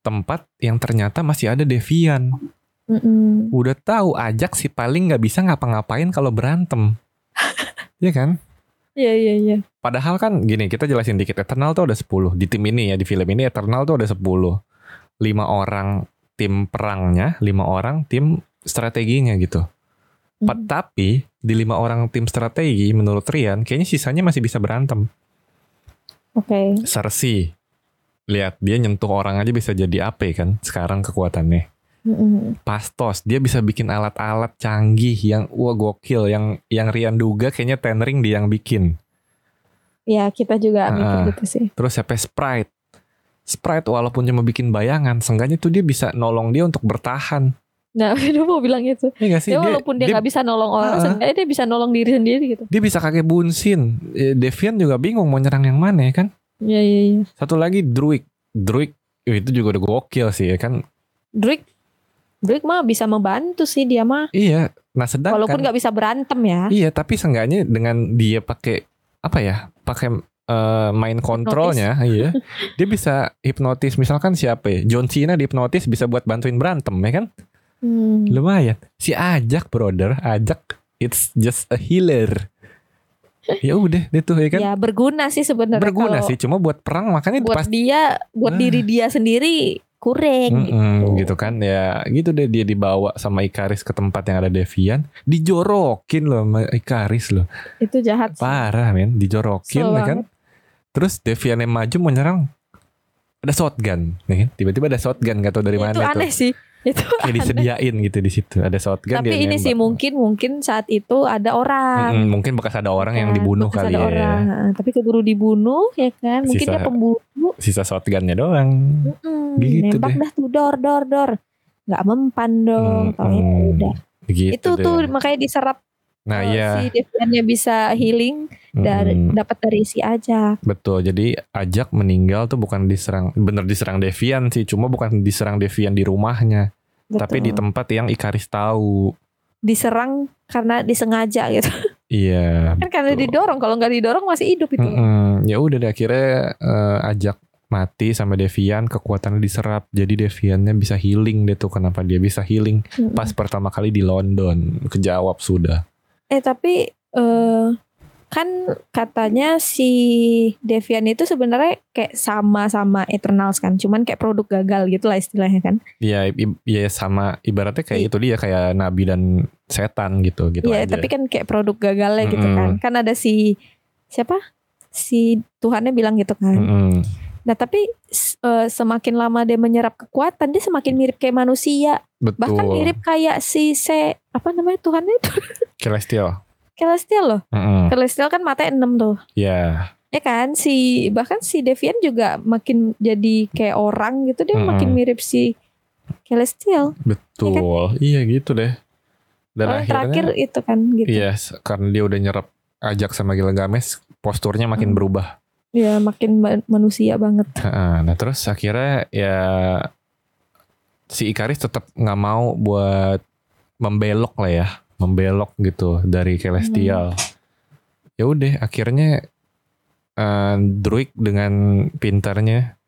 tempat yang ternyata masih ada Devian. Mm-mm. Udah tahu ajak sih paling nggak bisa ngapa-ngapain kalau berantem. ya kan? Iya iya iya. Padahal kan gini, kita jelasin dikit. Eternal tuh ada 10. Di tim ini ya, di film ini Eternal tuh ada 10. 5 orang tim perangnya, 5 orang tim strateginya gitu. Mm. Tapi di 5 orang tim strategi menurut Rian, kayaknya sisanya masih bisa berantem. Oke. Cersei. Lihat, dia nyentuh orang aja bisa jadi AP kan sekarang kekuatannya. Mm-mm. Pastos, dia bisa bikin alat-alat canggih yang wah gokil yang yang Rian duga kayaknya Ten Ring dia yang bikin. Ya kita juga mikir Ah. gitu sih. Terus siapa Sprite? Sprite walaupun cuma bikin bayangan, seenggaknya tuh dia bisa nolong dia untuk bertahan. Nah, Vino mau bilang gitu. Iya gak sih? Ya walaupun dia nggak bisa nolong orang, seenggaknya dia bisa nolong diri sendiri gitu. dia bisa kakek bunsin. Eh, Devian juga bingung mau nyerang yang mana ya kan? Iya iya iya. Satu lagi Druid. Druid itu juga udah gokil sih ya kan? Drake Drake mah bisa membantu sih dia mah. Iya. Nah sedangkan Walaupun nggak bisa berantem ya. Iya, tapi seenggaknya dengan dia pakai apa ya? Pakai eh, main kontrolnya, iya. Dia bisa hipnotis misalkan siapa ya? John Cena dihipnotis bisa buat bantuin berantem ya kan? Hmm. Lumayan. Si Ajak, brother, Ajak it's just a healer. Ya udah, itu ya kan. Ya berguna sih sebenarnya. Berguna kalau sih, cuma buat perang makanya Buat pas dia, buat Ah. diri dia sendiri kurang Mm-mm, gitu. gitu kan ya gitu deh dia dibawa sama Ikaris ke tempat yang ada Devian dijorokin loh sama Ikaris loh Itu jahat sih. parah men dijorokin Kesel ya kan terus Devian yang maju mau nyerang ada shotgun kan? tiba-tiba ada shotgun gak tau dari Ya, mana itu tuh aneh sih. Itu kayak disediain gitu di situ. Ada shotgun tapi ini nembak. sih mungkin mungkin saat itu ada orang. Mm-mm, mungkin bekas ada orang yang dibunuh bekas kali ada ya. orang. Tapi keburu dibunuh ya kan? Mungkin Sisa- dia pembunuh sisa shotgunnya doang. Mm-mm, Gitu nembak deh. dah tuh dor dor dor. Nggak mempan dong taunya ya udah. Gitu itu deh. tuh makanya diserap nah eh, iya. si Deviannya bisa healing dari Mm-mm. dapat dari si Ajak Betul, jadi Ajak meninggal tuh bukan diserang, bener diserang Devian sih, cuma bukan diserang Devian di rumahnya, tapi di Betul. tempat yang Ikaris tahu. diserang karena disengaja gitu Iya. kan karena betul. didorong kalau nggak didorong masih hidup itu Mm-mm. Ya udah deh akhirnya eh, Ajak mati sama Devian, kekuatannya diserap, jadi Deviannya bisa healing deh tuh. Kenapa dia bisa healing? Pas pertama kali di London, kejawab sudah. Eh tapi eh kan katanya si Devian itu sebenarnya kayak sama-sama Eternals kan, cuman kayak produk gagal gitu lah istilahnya kan. Iya, iya sama ibaratnya kayak I- itu dia kayak nabi dan setan gitu, gitu Iya, tapi kan kayak produk gagalnya gitu Mm-mm. kan. Kan ada si siapa? Si Tuhannya bilang gitu kan. Mm-mm. Nah, tapi eh, semakin lama dia menyerap kekuatan, dia semakin mirip kayak manusia. Betul. Bahkan mirip kayak si se apa namanya Tuhannya itu? Celestial. Celestial loh. Mm-mm. Celestial kan matanya 6 tuh. Ya. Ya kan si bahkan si Devian juga makin jadi kayak orang gitu dia Mm-mm. makin mirip si Celestial. Betul, iya gitu deh. Dan Kalau yang terakhir akhirnya, itu kan gitu. iya, s- karena dia udah nyerap ajak sama Gilgamesh, posturnya makin Hmm. berubah. Ya makin ma- manusia banget. Nah terus akhirnya ya si Ikaris tetap nggak mau buat membelok lah ya, membelok gitu dari Celestial. Hmm. Ya udah, akhirnya eh, Druid dengan pintarnya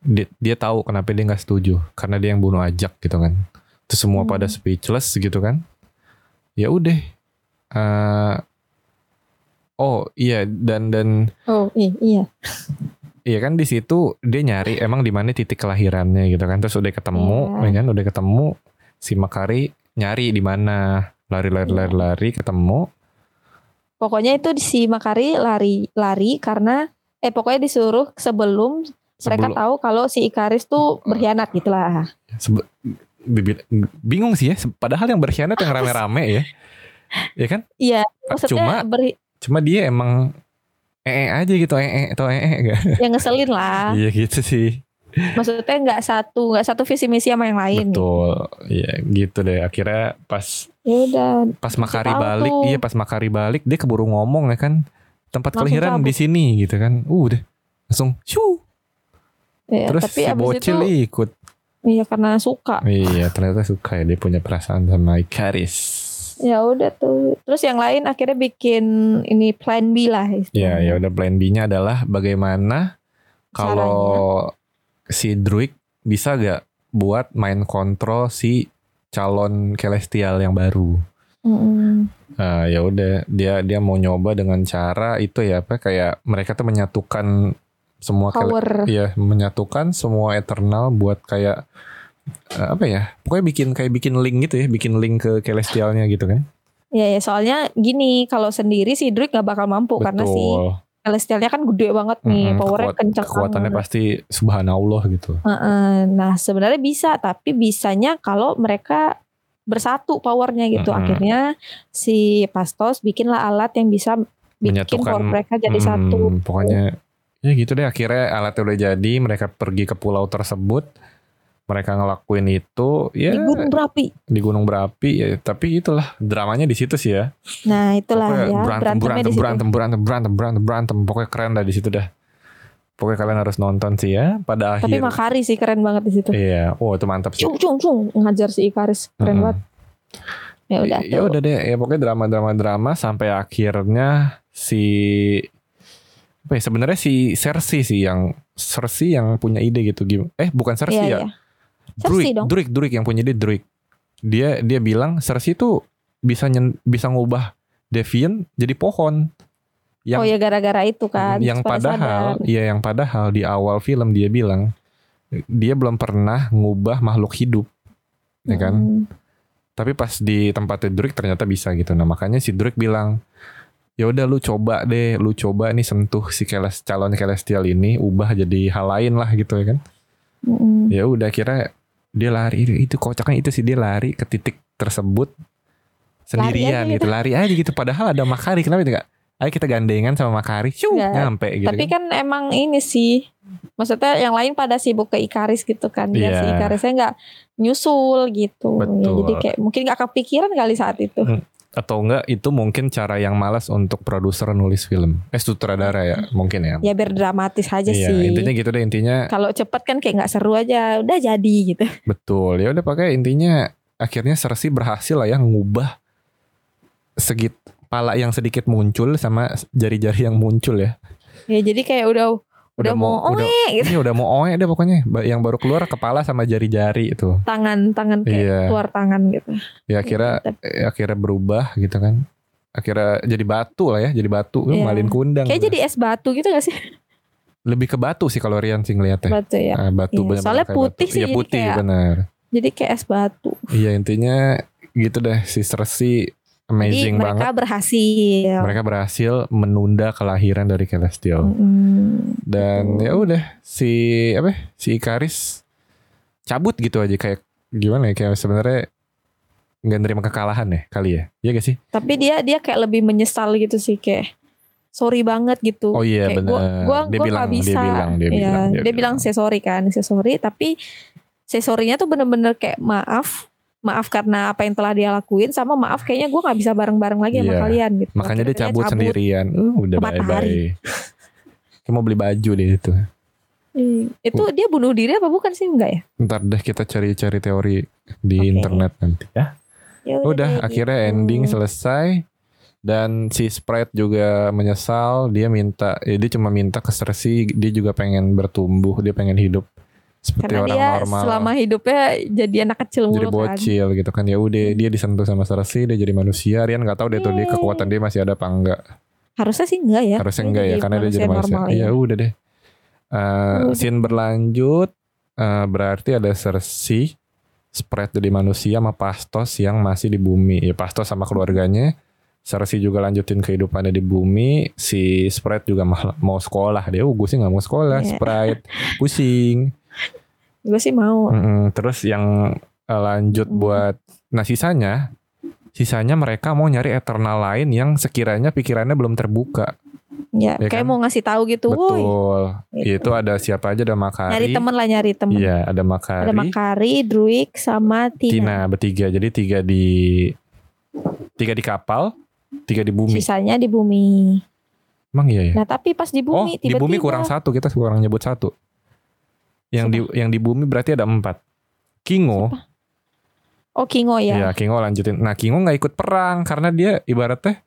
dia, dia tahu kenapa dia nggak setuju karena dia yang bunuh ajak gitu kan. Terus semua Hmm. pada speechless gitu kan. Ya udah. eh, oh iya dan dan Oh iya. iya. Kan di situ dia nyari emang di mana titik kelahirannya gitu kan terus udah ketemu Iya. ya kan udah ketemu si Makari nyari di mana. Lari-lari Iya. lari-lari ketemu. Pokoknya itu si Makari lari lari karena eh pokoknya disuruh sebelum, mereka sebelum. tahu kalau si Ikaris tuh berkhianat gitu lah. sebe- bibi- bingung sih ya padahal yang berkhianat yang rame-rame ya. Ya kan? Iya, maksudnya cuma cuma dia emang ee aja gitu ee atau ee enggak yang ngeselin lah. iya gitu sih Maksudnya nggak satu nggak satu visi misi sama yang lain. betul iya gitu deh akhirnya pas Ya udah. pas Makari balik tuh. iya pas Makari balik dia keburu ngomong ya kan tempat Langsung kelahiran cabut. di sini gitu kan uh udah langsung shoo Ya, terus tapi si bocil itu ikut iya karena suka. iya ternyata suka ya dia punya perasaan sama Ikaris Ya udah tuh. Terus yang lain akhirnya bikin ini plan B lah. ya ya udah plan B-nya adalah bagaimana kalau si Druid bisa gak buat main kontrol si calon celestial yang baru Mm-mm. Nah, ya udah dia dia mau nyoba dengan cara itu ya apa kayak mereka tuh menyatukan semua Power. Iya, menyatukan semua eternal buat kayak eh, apa ya? Pokoknya bikin kayak bikin link gitu ya, bikin link ke celestialnya gitu kan. Ya, ya soalnya gini kalau sendiri si Druid nggak bakal mampu karena si Celestialnya kan gede banget nih, Mm-mm, powernya kekuat- kencang Kekuatannya banget. pasti subhanallah gitu. Heeh. Nah sebenarnya bisa, tapi bisanya kalau mereka bersatu powernya gitu. Mm-mm. Akhirnya si Pastos bikinlah alat yang bisa bikin Menyatukan, power mereka jadi Hmm, satu. Pokoknya ya gitu deh akhirnya alatnya udah jadi, mereka pergi ke pulau tersebut. Mereka ngelakuin itu ya Di gunung berapi. di gunung berapi ya, tapi itulah dramanya di situ sih ya. Nah itulah Pokoknya ya berantem, berantem, berantem, berantem, berantem, berantem, berantem. Pokoknya keren dah di situ dah. Pokoknya kalian harus nonton sih ya. Pada Tapi akhir. Makari sih keren banget di situ. Iya, oh itu mantap sih. Cung cung cung ngajar si Ikaris keren Mm-mm. banget. Ya udah Ya udah deh, ya pokoknya drama-drama drama sampai akhirnya si apa ya, sebenarnya si Cersei sih yang Cersei yang punya ide gitu gim- Eh bukan Iya Cersei ya. iya. Druid, dong. Druid, Druid yang punya ide Druid. Dia dia bilang Cersei tuh bisa nyen, bisa ngubah Deviant jadi pohon. Yang oh ya gara-gara itu kan. yang padahal iya yang padahal di awal film dia bilang dia belum pernah ngubah makhluk hidup ya kan Mm. tapi pas di tempatnya Druid ternyata bisa gitu nah makanya si Druid bilang ya udah lu coba deh lu coba nih sentuh si keles, calon celestial ini ubah jadi hal lain lah gitu ya kan Mm-mm. ya udah kira dia lari. Itu kocaknya itu sih dia lari ke titik tersebut sendirian aja gitu. lari aja gitu. Padahal ada Makari. Kenapa itu kak ayo kita gandengan sama Makari. Syuh, nyampe gitu. Tapi kan emang ini sih Maksudnya yang lain pada sibuk ke Ikaris gitu kan. Dia Iya. si Ikarisnya nggak nyusul gitu. Ya. Jadi kayak mungkin nggak kepikiran kali saat itu. Hmm. Atau enggak itu mungkin cara yang malas untuk produser nulis film. Eh sutradara ya mungkin ya. Ya biar dramatis aja iya sih. intinya gitu deh intinya Kalau cepet kan kayak nggak seru aja Udah jadi gitu. Betul ya udah pakai intinya akhirnya Cersei berhasil lah ya ngubah segit pala yang sedikit muncul sama jari-jari yang muncul ya. Ya jadi kayak udah Udah, mau, udah oe gitu. Iya udah mau oe deh pokoknya. Yang baru keluar kepala sama jari-jari itu. Tangan-tangan kayak Iya. keluar tangan gitu. Ya akhirnya eh, Akhirnya berubah gitu kan. Akhirnya jadi batu lah ya Jadi batu. Iya. Malin kundang Kayak tuh. jadi es batu gitu gak sih? Lebih ke batu sih kalau Rian sih ngeliatnya. Batu ya Ah, Batu Iya, bener-bener soalnya kayak putih batu. sih, Iya jadi putih kayak- bener. Jadi kayak es batu. Iya intinya Gitu deh Si Cersei Jadi Amazing mereka banget. berhasil. Mereka berhasil menunda kelahiran dari Celestial. Mm, Dan Betul. ya udah si apa si Ikaris cabut gitu aja. Kayak gimana ya kayak sebenarnya nggak nerima kekalahan ya kali ya. Iya gak sih? Tapi dia dia kayak lebih menyesal gitu sih kayak sorry banget gitu. oh iya Kayak benar gua, gua, dia gua bilang nggak bisa. dia bilang dia Iya, bilang dia, bilang. saya sorry kan, saya sorry tapi saya sorrynya tuh bener-bener kayak maaf, maaf karena apa yang telah dia lakuin sama maaf kayaknya gue nggak bisa bareng-bareng lagi sama Iya. kalian gitu. makanya dia cabut, sendirian uh, udah Ke bye matahari. bye kayak mau beli baju deh itu Hmm, Itu dia bunuh diri apa bukan sih enggak ya? ntar deh kita cari-cari teori di Oke. internet nanti ya Ya udah akhirnya gitu. ending selesai dan si Sprite juga menyesal dia minta ya dia cuma minta ke Cersei dia juga pengen bertumbuh dia pengen hidup seperti Karena orang dia normal. selama hidupnya jadi anak kecil jadi mulu kan. bocil gitu kan. Ya udah dia disentuh sama Cersei dia jadi manusia. Rian nggak tahu deh tuh dia Yeay. kekuatan dia masih ada apa enggak. Harusnya sih enggak ya. harusnya enggak ya karena dia jadi manusia ya udah deh. Eh, Udah. scene berlanjut eh, berarti ada Cersei Sprite jadi manusia sama Pastos yang masih di bumi. Ya Pastos sama keluarganya. Cersei juga lanjutin kehidupannya di bumi si Sprite juga mau sekolah. Dia oh gue sih nggak mau sekolah Iya. Sprite. Pusing Gue sih mau. Mm-mm. terus yang eh, lanjut Mm. buat nah sisanya sisanya mereka mau nyari eternal lain yang sekiranya pikirannya belum terbuka Ya, Ya kayak kan? mau ngasih tahu gitu. Betul Gitu. itu ada siapa aja ada Makari nyari temen lah nyari temen. iya ada Makari Ada Makari, Druid, sama Tina. Tina bertiga jadi tiga di tiga di kapal tiga di bumi Sisanya di bumi. emang iya ya Nah tapi pas di oh bumi di tiba-tiba bumi kurang satu kita kurang nyebut satu yang di yang di bumi berarti ada empat. Kingo. Oh Kingo ya. ya Kingo lanjutin. Nah Kingo nggak ikut perang karena dia ibaratnya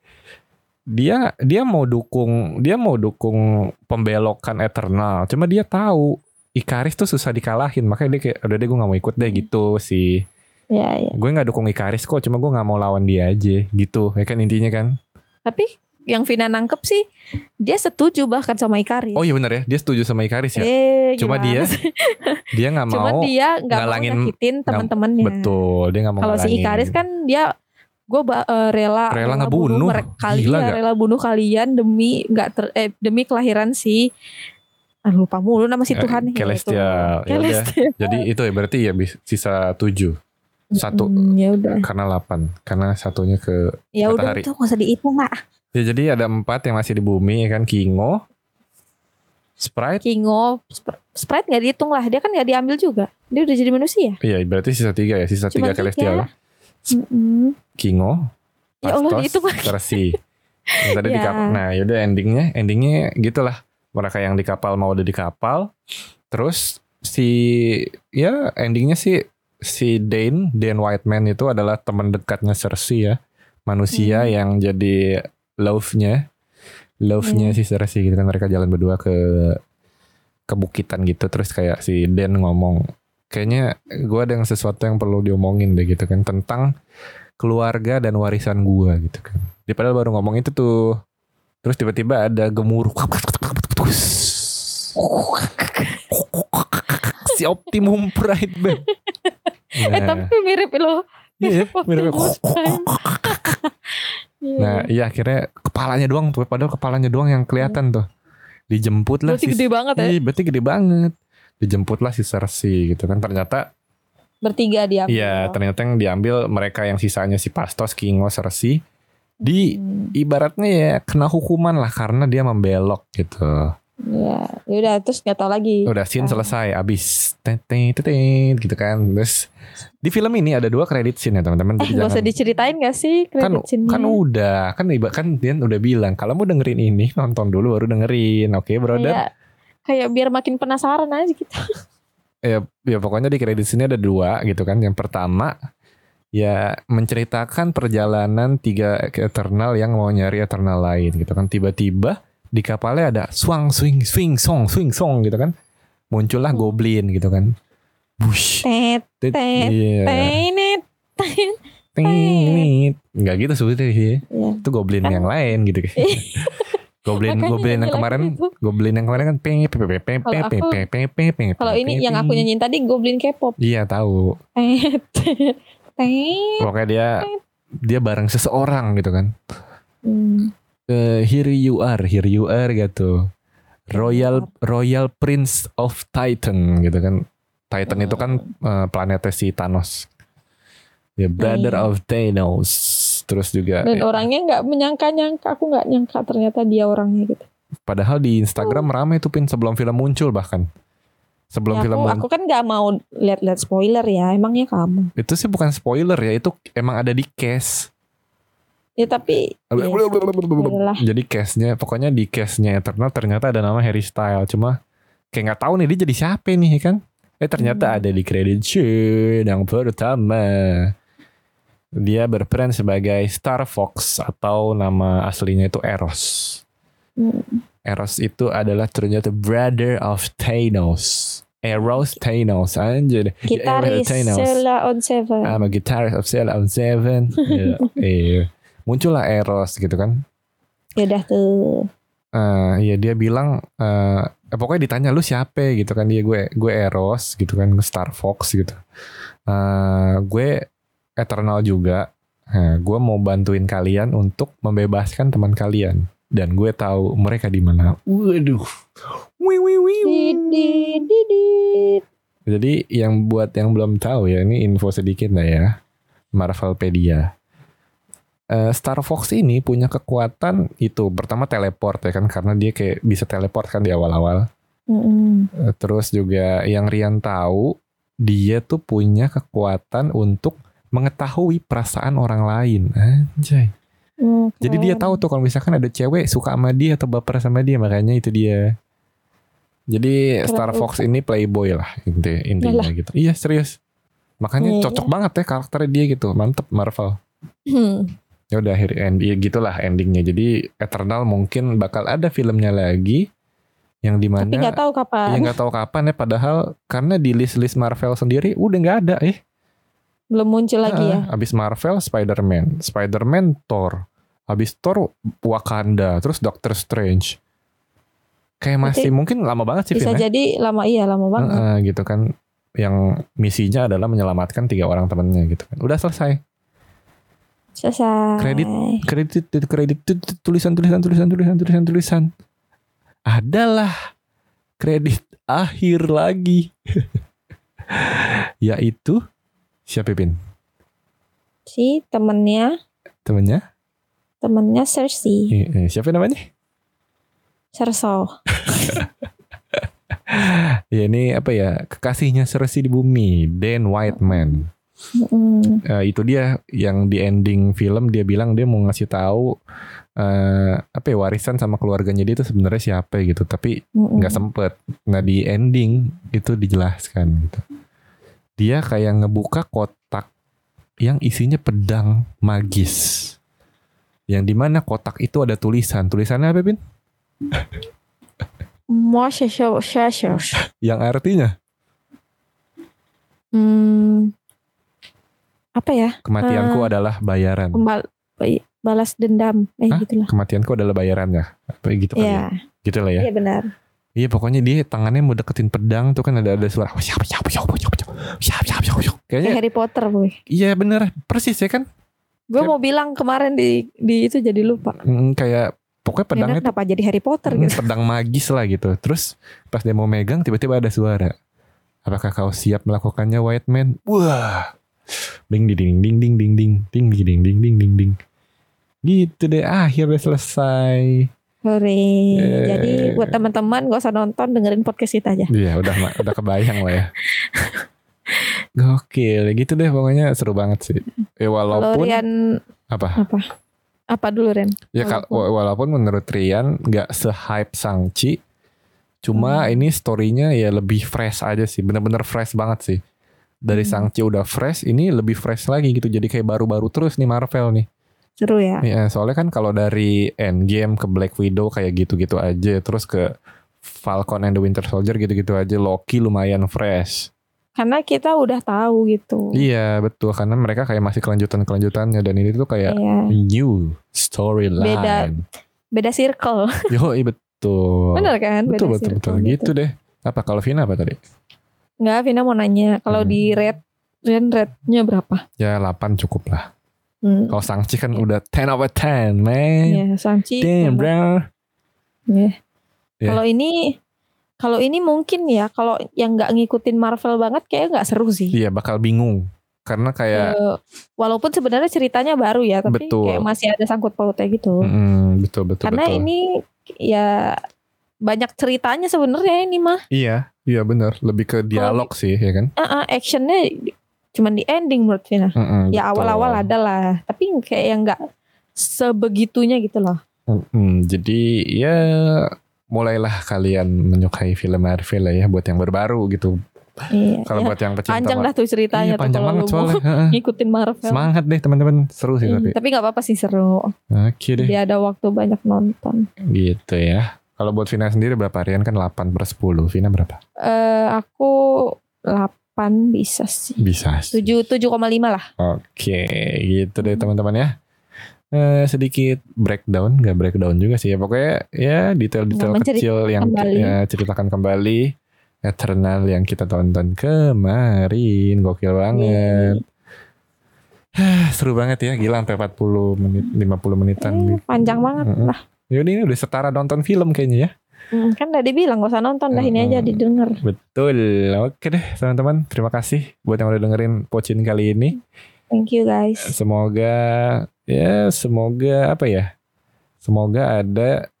dia dia mau dukung dia mau dukung pembelokan Eternal. Cuma dia tahu Ikaris tuh susah dikalahin. Makanya dia kayak udah deh gue nggak mau ikut deh gitu sih. Ya, ya. gue nggak dukung Ikaris kok cuma gue nggak mau lawan dia aja gitu. Ya kan intinya kan? Tapi yang Vina nangkep sih dia setuju bahkan sama Ikari. oh iya bener ya dia setuju sama Ikaris ya Eh, Cuma dia dia nggak Cuma mau dia nggak mau ngalangin- nyakitin teman-temannya. betul dia nggak mau Kalau si. Ikaris kan dia gue rela Rela ngebunuh. kalian Gila nggak? rela bunuh kalian demi nggak ter eh, demi kelahiran si ah, lupa mulu nama si Eh, Tuhan ya, Celestial. Ya udah. Jadi itu ya berarti ya sisa tujuh satu Mm, ya udah karena 8 karena satunya ke ya udah itu nggak usah dihitung lah ya jadi ada empat yang masih di bumi ya kan Kingo Sprite Kingo Spr- Sprite nggak dihitung lah dia kan nggak diambil juga dia udah jadi manusia iya berarti sisa tiga ya sisa Cuma tiga Celestial ya. Mm-mm. Kingo Ya Allah, Pastos, dihitung lagi. Cersei yang tadi di Ya. kapal nah yaudah endingnya endingnya gitulah mereka yang di kapal mau udah di kapal terus si ya endingnya sih si Dane Dane Whiteman itu adalah teman dekatnya Cersei ya manusia Hmm. yang jadi love-nya love-nya Hmm. si Cersei gitu. Kan mereka jalan berdua ke ke bukitan gitu. Terus kayak si Dan ngomong kayaknya gue ada yang sesuatu yang perlu diomongin deh gitu kan. Tentang keluarga dan warisan gua gitu kan. Dia padahal baru ngomong itu tuh. Terus tiba-tiba ada gemuruh. Si Optimum Pride bang eh nah, tapi mirip loh. Iya, mirip Iya. nah iya akhirnya kepalanya doang tuh padahal kepalanya doang yang kelihatan tuh dijemput lah Berarti si gede banget ya Iya, berarti gede banget. Dijemputlah si Cersei gitu kan. Ternyata bertiga dia. Iya, ternyata yang diambil mereka yang sisanya si Pastos, Kingo, Cersei di Hmm, ibaratnya ya kena hukuman lah karena dia membelok gitu. Ya, ya udah terus nggak tahu lagi. Udah scene Ah. selesai, abis tetet tetet gitu kan. Terus di film ini ada dua kredit scene ya teman-teman. Eh, Jadi gak usah diceritain gak sih kan credit scene-nya? kan udah kan iba kan dia udah bilang kalau mau dengerin ini nonton dulu baru dengerin oke brother Kayak, kayak biar makin penasaran aja gitu. ya ya pokoknya di kredit sini ada dua gitu kan yang pertama ya menceritakan perjalanan tiga eternal yang mau nyari eternal lain gitu kan tiba-tiba di kapalnya ada swang swing swing song swing song gitu kan. Muncullah Hmm. goblin gitu kan. Bush. Tet, tet, iya. nggak gitu sebetulnya sih. Ya. itu goblin yang lain gitu. Kan goblin Makanya goblin yang kemarin itu. goblin yang kemarin kan peng peng peng peng peng aku- peng peng peng peng Kalau ini yang aku nyanyiin tadi Goblin K-pop. iya tahu. Pokoknya dia dia bareng seseorang gitu kan. Hmm. Eh, here you are here you are gitu royal royal prince of titan gitu kan titan itu kan eh, planetnya si Thanos ya brother Iya. of Thanos terus juga Dan orangnya nggak menyangka-nyangka. Aku nggak nyangka ternyata dia orangnya gitu. padahal di Instagram rame tuh pin sebelum film muncul bahkan sebelum Ya, film aku, muncul aku kan nggak mau lihat-lihat spoiler ya. Emangnya kamu? itu sih bukan spoiler ya itu emang ada di case Ya tapi ya, jadi case-nya pokoknya di case-nya Eternal ternyata ada nama Harry Style cuma kayak nggak tahu nih dia jadi siapa nih kan eh ternyata Hmm. ada di credit sheet yang pertama dia berperan sebagai Star Fox atau nama aslinya itu Eros Hmm. Eros itu adalah ternyata brother of Thanos Eros Thanos anjir Gitaris Thanos. Sela on Seven. I'm a guitarist of Cell on Seven Iya, iya. Muncullah Eros gitu kan Ya udah tuh. Eh iya dia bilang eh eh, pokoknya ditanya lu siapa gitu kan dia gue gue Eros gitu kan Star Fox gitu. Eh gue Eternal juga. Nah, gue mau bantuin kalian untuk membebaskan teman kalian dan gue tahu mereka di mana. Waduh. Wih, wih, wih. Jadi yang buat yang belum tahu ya ini info sedikit lah ya. Marvelpedia. Eh, Star Fox ini punya kekuatan itu pertama teleport ya kan karena dia kayak bisa teleport kan di awal-awal. Mm-mm. Eh, Terus juga yang Rian tahu dia tuh punya kekuatan untuk mengetahui perasaan orang lain. Anjay. Hmm, Jadi dia tahu tuh kalau misalkan ada cewek suka sama dia atau baper sama dia makanya itu dia. Jadi Keren Star Fox ini playboy lah inti intinya gitu. Iya serius. Makanya Iya, cocok banget ya karakternya dia gitu. Mantep Marvel. Hmm. Ya udah akhir end ya gitulah endingnya. Jadi Eternal mungkin bakal ada filmnya lagi yang di mana Tapi nggak tahu kapan. ya nggak tahu kapan ya padahal karena di list-list Marvel sendiri udah nggak ada eh. Belum muncul lagi ya. Ah, Abis Marvel Spider-Man, Spider-Man Thor, abis Thor Wakanda, terus Doctor Strange. Kayak masih mungkin lama banget sih Bisa filmnya. jadi lama iya lama banget. Heeh, gitu kan. Yang misinya adalah menyelamatkan tiga orang temannya gitu kan. Udah selesai. Selesai. Kredit. Kredit kredit tulisan tulisan tulisan tulisan tulisan tulisan. Adalah kredit akhir lagi. Yaitu siapa Pin? Si temennya Temennya? temennya Cersei. Eh, eh, Siapa namanya? Serso. Ya ini apa ya kekasihnya Cersei di bumi, Dan Whiteman. Mm. Eh, itu dia yang di ending film dia bilang dia mau ngasih tahu eh, apa ya warisan sama keluarganya dia itu sebenarnya siapa gitu, tapi nggak sempet. Nah di ending itu dijelaskan gitu. Dia kayak ngebuka kotak yang isinya pedang magis. Yang di mana kotak itu ada tulisan. Tulisannya apa, Bin? Yang artinya Hmm, apa ya? kematianku adalah bayaran. Pembal- balas dendam. Eh Hah? gitulah. Kematianku adalah bayarannya. Apa gitu kali ya? Iya. Gitu lah ya. Iya benar. Iya pokoknya dia tangannya mau deketin pedang tuh kan ada ada suara siap siap siap siap siap siap siap siap siap. Kayak Kayaknya Harry Potter, boy. iya bener persis ya kan. Gue Siap. mau bilang kemarin di di itu jadi lupa. Mm, kayak pokoknya pedangnya tuh kenapa jadi Harry Potter gitu? pedang magis lah gitu. Terus pas dia mau megang tiba-tiba ada suara. Apakah kau siap melakukannya White Man? Wah. Ding ding ding ding ding ding ding ding ding ding ding ding ding ding. Gitu deh akhirnya selesai. Hore. Eh. Jadi buat teman-teman gak usah nonton dengerin podcast kita aja. Iya udah udah kebayang lah ya. Gokil gitu deh pokoknya seru banget sih. Ya Kalau walaupun Rian apa? apa? Apa dulu Ren? Ya kal- wa- walaupun menurut Rian nggak se-hype Sangchi, cuma Hmm. ini storynya ya lebih fresh aja sih, bener-bener fresh banget sih. Dari Hmm. Sangchi udah fresh, ini lebih fresh lagi gitu, jadi kayak baru-baru terus nih Marvel nih. Seru ya. Ya, soalnya kan kalau dari Endgame ke Black Widow kayak gitu-gitu aja, terus ke Falcon and the Winter Soldier gitu-gitu aja, Loki lumayan fresh. Karena kita udah tahu gitu. Iya betul, karena mereka kayak masih kelanjutan-kelanjutannya dan ini tuh kayak Iya. new storyline. Beda circle. Yo, betul. Bener kan? Betul Beda betul betul circle gitu deh. Apa kalau Vina apa tadi? Enggak, Vina mau nanya. Kalau Hmm. di red, Ren rednya berapa? Ya 8 cukup lah. Hmm. Kalau Sangchi kan Iya. udah 10 over 10, man. Ya, Sanchi. Damn, bro. Ya. Ya. Kalau ini kalau ini mungkin ya kalau yang nggak ngikutin Marvel banget kayak nggak seru sih. Iya, bakal bingung. Karena kayak Eh, walaupun sebenarnya ceritanya baru ya, tapi Betul. kayak masih ada sangkut pautnya gitu. mm, betul betul Karena betul. ini ya banyak ceritanya sebenarnya ini mah. Iya, iya benar. Lebih ke dialog sih, ya kan? Ah, ah, actionnya cuman di ending menurut Vina. Mm-mm, Ya betul. awal-awal ada lah, tapi kayak yang nggak sebegitunya gitu loh. Mm, jadi ya mulailah kalian menyukai film Marvel lah ya buat yang berbaru gitu. Iya. Kalau ya. buat yang pecinta Panjang dah tuh ceritanya Iya, tuh panjang banget soalnya. Ngikutin Marvel. Semangat deh teman-teman, seru sih Hmm, tapi. tapi nggak apa-apa sih seru. Oke deh. Dia ada waktu banyak nonton. Gitu ya. Kalau buat Vina sendiri berapa harian kan 8 per 10. Vina berapa? Eh aku 8 bisa sih. Bisa. sih. 7 7,5 lah. Oke, gitu deh teman-teman ya. Eh, sedikit breakdown, nggak breakdown juga sih ya. Pokoknya ya detail-detail kecil yang kembali. ya, ceritakan kembali. Eternal yang kita tonton kemarin, gokil banget. Seru banget ya, gila sampai 40 menit, 50 menitan. Eh, panjang banget Mm-mm. lah. Yaudah ini udah setara nonton film kayaknya ya. Hmm, kan tadi bilang gak usah nonton dah ini aja Mm-mm. didengar. Betul. Oke deh teman-teman, terima kasih buat yang udah dengerin Pocin kali ini. Thank you guys. Semoga ya semoga apa ya? Semoga ada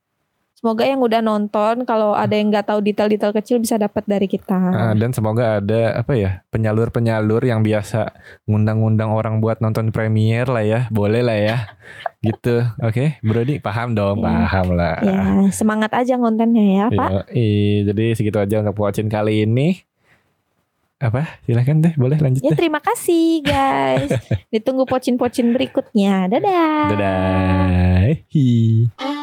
Semoga yang udah nonton kalau ada yang nggak tahu detail-detail kecil bisa dapat dari kita. ah, dan semoga ada apa ya? Penyalur-penyalur yang biasa ngundang-ngundang orang buat nonton premier lah ya. Boleh lah ya. gitu. Oke, Brody paham dong, Iya. paham lah. Ya, semangat aja kontennya ya, Pak. Jadi segitu aja untuk Pocin kali ini. Apa? Silahkan deh, boleh lanjut Ya deh. terima kasih guys. Ditunggu pocin-pocin berikutnya. Dadah. Dadah. Hi.